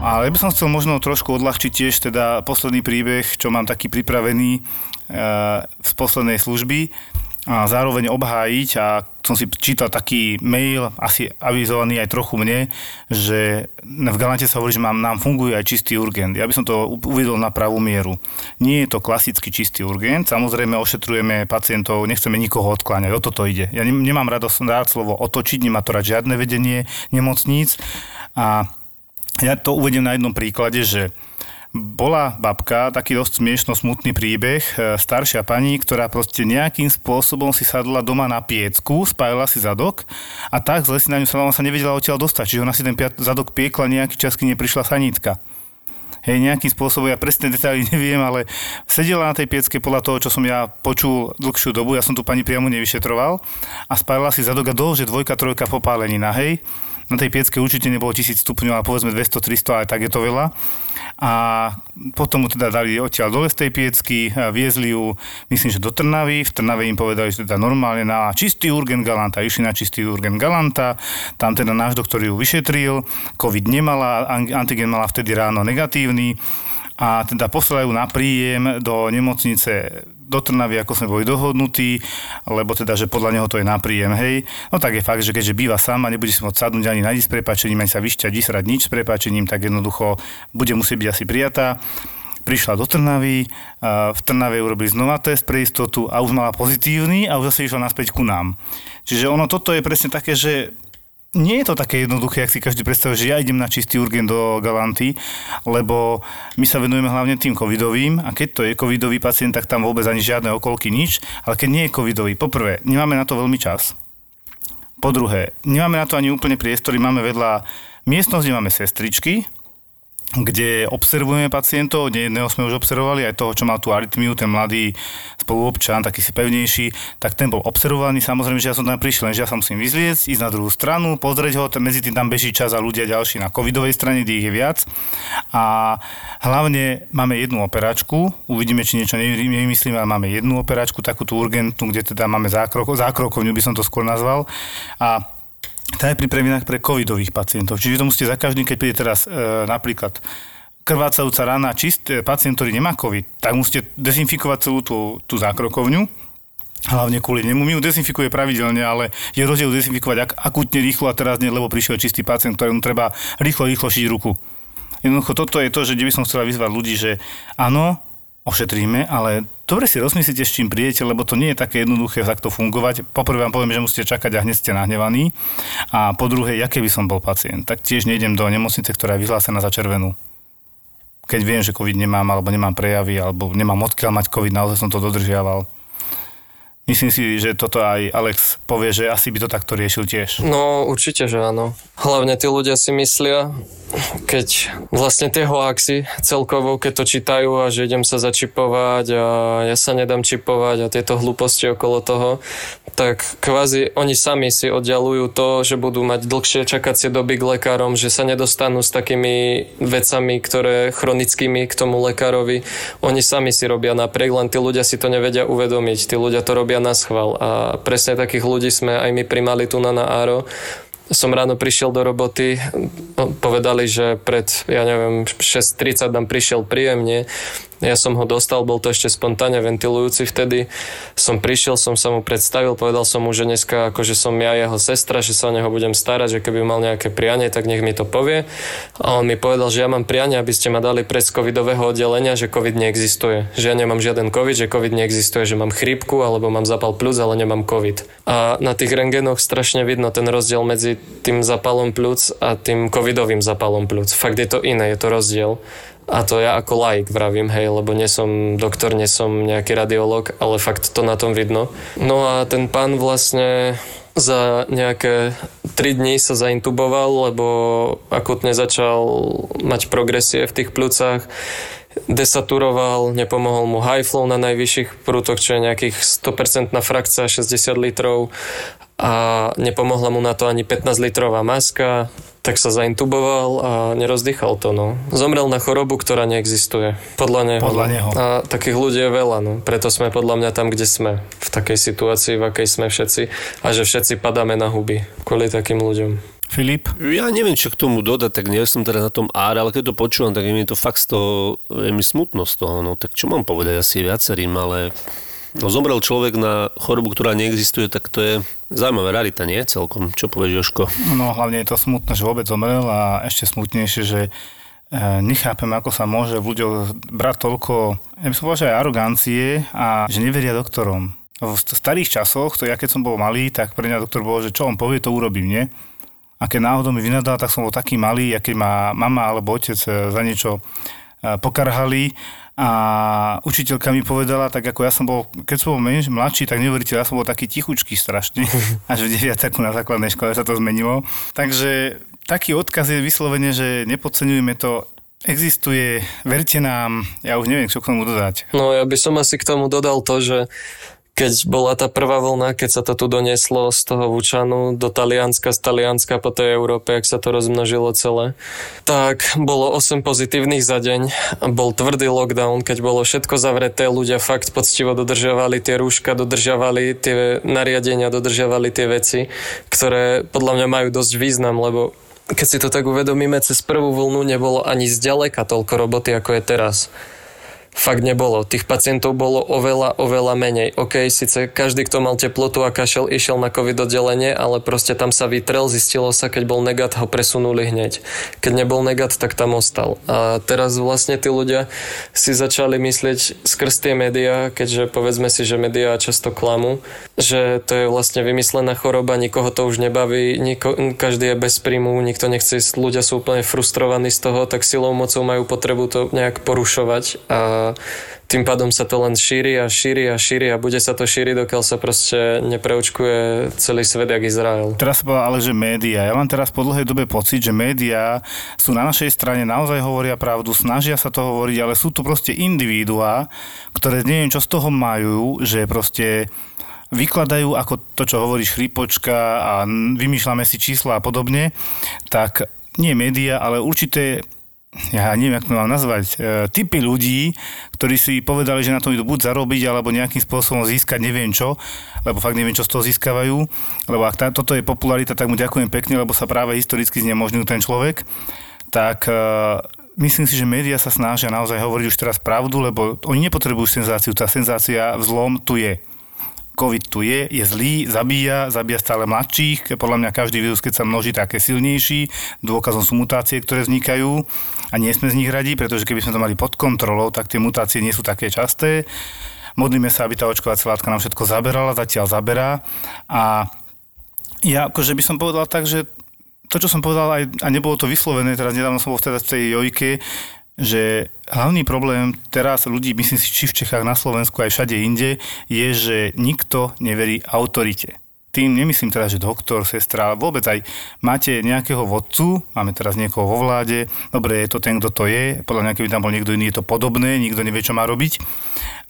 Ale ja by som chcel možno trošku odľahčiť tiež teda posledný príbeh, čo mám taký pripravený e, z poslednej služby a zároveň obhájiť a som si čítal taký mail, asi avizovaný aj trochu mne, že v Galante sa hovorí, že mám, nám funguje aj čistý urgent. Ja by som to uvedol na pravú mieru. Nie je to klasický čistý urgent, samozrejme ošetrujeme pacientov, nechceme nikoho odkláňať, o toto ide. Ja nemám radosť rád slovo otočiť, nemá to rád žiadne vedenie nemocníc a ja to uvedem na jednom príklade, že bola babka, taký dosť smiešno smutný príbeh, e, staršia pani, ktorá proste nejakým spôsobom si sadla doma na piecku, spájala si zadok a tak zle si na ňu sa nevedela odtiaľ dostať, čiže ona si ten zadok piekla nejaký čas, keď neprišla sanitka. Hej, nejakým spôsobom, ja presne detaily neviem, ale sedela na tej piecke podľa toho, čo som ja počul dlhšiu dobu, ja som tu pani priamo nevyšetroval a spálila si zadok a dlho, že dvojka, trojka popálenina, hej na tej piecke určite nebolo 1000 stupňov, ale povedzme 200-300, ale tak je to veľa. A potom mu teda dali odtiaľ dole z tej piecky, viezli ju, myslím, že do Trnavy. V Trnave im povedali, že teda normálne na čistý urgen galanta. Išli na čistý urgen galanta, tam teda náš doktor ju vyšetril, COVID nemala, antigen mala vtedy ráno negatívny a teda posielajú na príjem do nemocnice do Trnavy, ako sme boli dohodnutí, lebo teda, že podľa neho to je na príjem, hej. No tak je fakt, že keďže býva sám a nebude si môcť sadnúť ani na s prepačením, ani sa vyšťať, vysrať nič s prepačením, tak jednoducho bude musieť byť asi prijatá prišla do Trnavy, v Trnave urobili znova test pre istotu a už mala pozitívny a už zase išla naspäť ku nám. Čiže ono toto je presne také, že nie je to také jednoduché, ak si každý predstavuje, že ja idem na čistý urgent do Galanty, lebo my sa venujeme hlavne tým covidovým a keď to je covidový pacient, tak tam vôbec ani žiadne okolky, nič, ale keď nie je covidový, poprvé, nemáme na to veľmi čas. Po druhé, nemáme na to ani úplne priestory, máme vedľa miestnosť, kde máme sestričky, kde observujeme pacientov, jedného sme už observovali, aj toho, čo mal tú arytmiu, ten mladý spoluobčan, taký si pevnejší, tak ten bol observovaný. Samozrejme, že ja som tam prišiel, že ja sa musím vyzliecť, ísť na druhú stranu, pozrieť ho, medzi tým tam beží čas a ľudia ďalší na covidovej strane, kde ich je viac. A hlavne máme jednu operačku, uvidíme, či niečo nevymyslím, ale máme jednu operačku, takú tú urgentnú, kde teda máme zákrok, zákrokovňu by som to skôr nazval. A tá je pripravená pre covidových pacientov. Čiže to musíte za každým, keď príde teraz e, napríklad krvácajúca rana čist, e, pacient, ktorý nemá covid, tak musíte dezinfikovať celú tú, tú zákrokovňu, hlavne kvôli nemu. My ju dezinfikuje pravidelne, ale je rozdiel dezinfikovať ak, akutne rýchlo a teraz nie, lebo prišiel čistý pacient, ktorému treba rýchlo, rýchlo šiť ruku. Jednoducho toto je to, že kde by som chcela vyzvať ľudí, že áno, ošetríme, ale dobre si rozmyslíte, s čím prídete, lebo to nie je také jednoduché takto fungovať. Poprvé vám poviem, že musíte čakať a hneď ste nahnevaní. A po druhé, aké by som bol pacient, tak tiež nejdem do nemocnice, ktorá je vyhlásená za červenú. Keď viem, že COVID nemám, alebo nemám prejavy, alebo nemám odkiaľ mať COVID, naozaj som to dodržiaval. Myslím si, že toto aj Alex povie, že asi by to takto riešil tiež. No určite, že áno. Hlavne tí ľudia si myslia, keď vlastne tie hoaxy celkovo, keď to čítajú a že idem sa začipovať a ja sa nedám čipovať a tieto hlúposti okolo toho, tak kvázi oni sami si oddialujú to, že budú mať dlhšie čakacie doby k lekárom, že sa nedostanú s takými vecami, ktoré chronickými k tomu lekárovi. Oni sami si robia napriek, len tí ľudia si to nevedia uvedomiť. Tí ľudia to robia na schvál. A presne takých ľudí sme aj my primali tu na Áro, som ráno prišiel do roboty, no, povedali, že pred, ja neviem, 6.30 nám prišiel príjemne, ja som ho dostal, bol to ešte spontánne ventilujúci vtedy. Som prišiel, som sa mu predstavil, povedal som mu, že dneska akože som ja jeho sestra, že sa o neho budem starať, že keby mal nejaké prianie, tak nech mi to povie. A on mi povedal, že ja mám prianie, aby ste ma dali z covidového oddelenia, že covid neexistuje. Že ja nemám žiaden covid, že covid neexistuje, že mám chrípku alebo mám zapal plus, ale nemám covid. A na tých rengenoch strašne vidno ten rozdiel medzi tým zapalom plúc a tým covidovým zapalom plúc. Fakt je to iné, je to rozdiel. A to ja ako laik vravím, hej, lebo nie som doktor, nie som nejaký radiolog, ale fakt to na tom vidno. No a ten pán vlastne za nejaké 3 dní sa zaintuboval, lebo akutne začal mať progresie v tých plúcach desaturoval, nepomohol mu high flow na najvyšších prútoch, čo je nejakých 100% frakcia 60 litrov a nepomohla mu na to ani 15 litrová maska, tak sa zaintuboval a nerozdychal to. No. Zomrel na chorobu, ktorá neexistuje. Podľa neho. Podľa neho. A takých ľudí je veľa. No. Preto sme podľa mňa tam, kde sme. V takej situácii, v akej sme všetci. A že všetci padáme na huby. Kvôli takým ľuďom. Filip? Ja neviem, čo k tomu dodať, tak nie som teda na tom áre, ale keď to počúvam, tak je mi to fakt z toho, je mi smutno z toho, no tak čo mám povedať asi viacerým, ale No zomrel človek na chorobu, ktorá neexistuje, tak to je zaujímavá rarita, nie celkom. Čo povieš, Joško? No hlavne je to smutné, že vôbec zomrel a ešte smutnejšie, že e, nechápem, ako sa môže v ľuďoch brať toľko, ja by som povedal, že aj arogancie a že neveria doktorom. V starých časoch, to ja keď som bol malý, tak pre mňa doktor bol, že čo on povie, to urobím, nie? A keď náhodou mi vynadal, tak som bol taký malý, a ma mama alebo otec e, za niečo e, pokarhali a učiteľka mi povedala, tak ako ja som bol, keď som bol menš, mladší, tak neuveríte, ja som bol taký tichučký strašne. Až v 9. na základnej škole sa to zmenilo. Takže taký odkaz je vyslovene, že nepodceňujeme to existuje, verte nám, ja už neviem, čo k tomu dodať. No ja by som asi k tomu dodal to, že keď bola tá prvá vlna, keď sa to tu donieslo z toho Vučanu do Talianska, z Talianska po tej Európe, ak sa to rozmnožilo celé, tak bolo 8 pozitívnych za deň. Bol tvrdý lockdown, keď bolo všetko zavreté, ľudia fakt poctivo dodržiavali tie rúška, dodržiavali tie nariadenia, dodržiavali tie veci, ktoré podľa mňa majú dosť význam, lebo keď si to tak uvedomíme, cez prvú vlnu nebolo ani zďaleka toľko roboty, ako je teraz fakt nebolo. Tých pacientov bolo oveľa, oveľa menej. OK, síce každý, kto mal teplotu a kašel, išiel na COVID oddelenie, ale proste tam sa vytrel, zistilo sa, keď bol negat, ho presunuli hneď. Keď nebol negat, tak tam ostal. A teraz vlastne tí ľudia si začali myslieť skrz tie médiá, keďže povedzme si, že médiá často klamú, že to je vlastne vymyslená choroba, nikoho to už nebaví, niko, každý je bez príjmu, nikto nechce, ľudia sú úplne frustrovaní z toho, tak silou mocou majú potrebu to nejak porušovať a tým pádom sa to len šíri a šíri a šíri a bude sa to šíriť, dokiaľ sa proste nepreučkuje celý svet, jak Izrael. Teraz sa ale že médiá. Ja mám teraz po dlhej dobe pocit, že médiá sú na našej strane, naozaj hovoria pravdu, snažia sa to hovoriť, ale sú tu proste individuá, ktoré neviem, čo z toho majú, že proste vykladajú ako to, čo hovorí šripočka a vymýšľame si čísla a podobne, tak nie média, ale určité ja neviem, ako to mám nazvať, e, typy ľudí, ktorí si povedali, že na tom idú buď zarobiť, alebo nejakým spôsobom získať neviem čo, lebo fakt neviem, čo z toho získavajú, lebo ak tá, toto je popularita, tak mu ďakujem pekne, lebo sa práve historicky znemožňujú ten človek, tak e, myslím si, že médiá sa snažia naozaj hovoriť už teraz pravdu, lebo oni nepotrebujú senzáciu, tá senzácia vzlom tu je. COVID tu je, je zlý, zabíja, zabíja stále mladších. Podľa mňa každý vírus, keď sa množí, také silnejší. Dôkazom sú mutácie, ktoré vznikajú a nie sme z nich radi, pretože keby sme to mali pod kontrolou, tak tie mutácie nie sú také časté. Modlíme sa, aby tá očkovacia látka nám všetko zaberala, zatiaľ zaberá. A ja akože by som povedal tak, že to, čo som povedal, aj, a nebolo to vyslovené, teraz nedávno som bol v tej jojke, že hlavný problém teraz ľudí, myslím si, či v Čechách, na Slovensku, aj všade inde, je, že nikto neverí autorite. Tým nemyslím teda, že doktor, sestra, ale vôbec aj máte nejakého vodcu, máme teraz niekoho vo vláde, dobre, je to ten, kto to je, podľa mňa, keby tam bol niekto iný, je to podobné, nikto nevie, čo má robiť,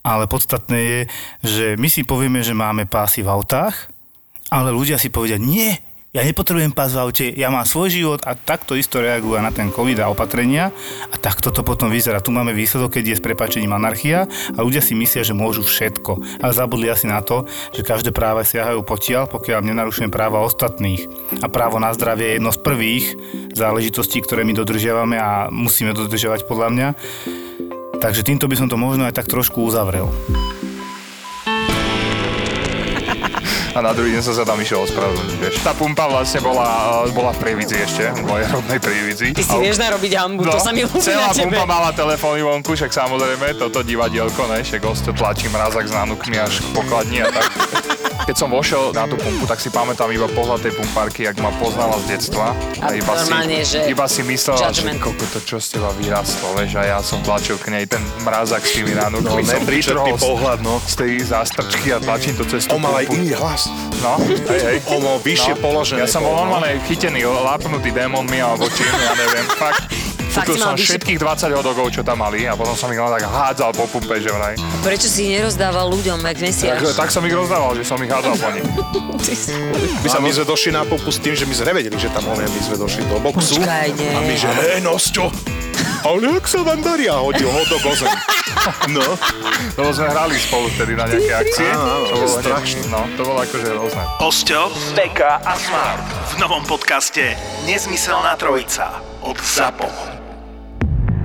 ale podstatné je, že my si povieme, že máme pásy v autách, ale ľudia si povedia, nie, ja nepotrebujem pás v aute, ja mám svoj život a takto isto reagujú na ten COVID a opatrenia a takto to potom vyzerá. Tu máme výsledok, keď je s prepačením anarchia a ľudia si myslia, že môžu všetko, ale zabudli asi na to, že každé práva siahajú potiaľ, pokiaľ nenarušujem práva ostatných. A právo na zdravie je jedno z prvých záležitostí, ktoré my dodržiavame a musíme dodržiavať podľa mňa. Takže týmto by som to možno aj tak trošku uzavrel. A na druhý deň som sa tam išiel ospravedlniť, vieš. Tá pumpa vlastne bola, eh, bola v Prievidzi ešte, v mojej rodnej Prievidzi. Ty si vieš narobiť hambu, no, to sa mi ľúbi celá na tebe. pumpa mala telefóny vonku, však samozrejme, toto divadielko, ne, však tlačí mrazak s nánukmi až k pokladni a tak. Keď som vošiel na tú pumpu, tak si pamätám iba pohľad tej pumpárky, jak ma poznala z detstva. A, iba si, že iba si myslela, judgment. že koko to čo z teba vyrastlo, vieš, a ja som tlačil k nej ten mrazak s tými nánukmi. No, som pohľad, no. Z tej zástrčky a tlačím to cez tú On mal aj iný hlas. No, hej, hej. On mal vyššie položené. Ja som bol bol, no. normálne chytený, lápnutý démonmi alebo čím, ja neviem, fakt. Fakt som vyššie- všetkých 20 hodogov, čo tam mali a potom som ich len tak hádzal po pumpe, že vraj. Prečo si ich nerozdával ľuďom, jak Tak, mesiaš? tak som ich rozdával, že som ich hádzal po nich. My, sa, my sme došli na pumpu s tým, že my sme nevedeli, že tam on my sme došli do boxu. Počkaj, nie. A my, že hej, Nosťo, ale jak sa vám darí? A hodil ho do gozem. No, Lebo sme hrali spolu vtedy na nejaké akcie. Áno, to bolo strašné. No, to bolo akože rôzne. Osťo, Beka a Smart v novom podcaste Nezmyselná trojica od ZAPO.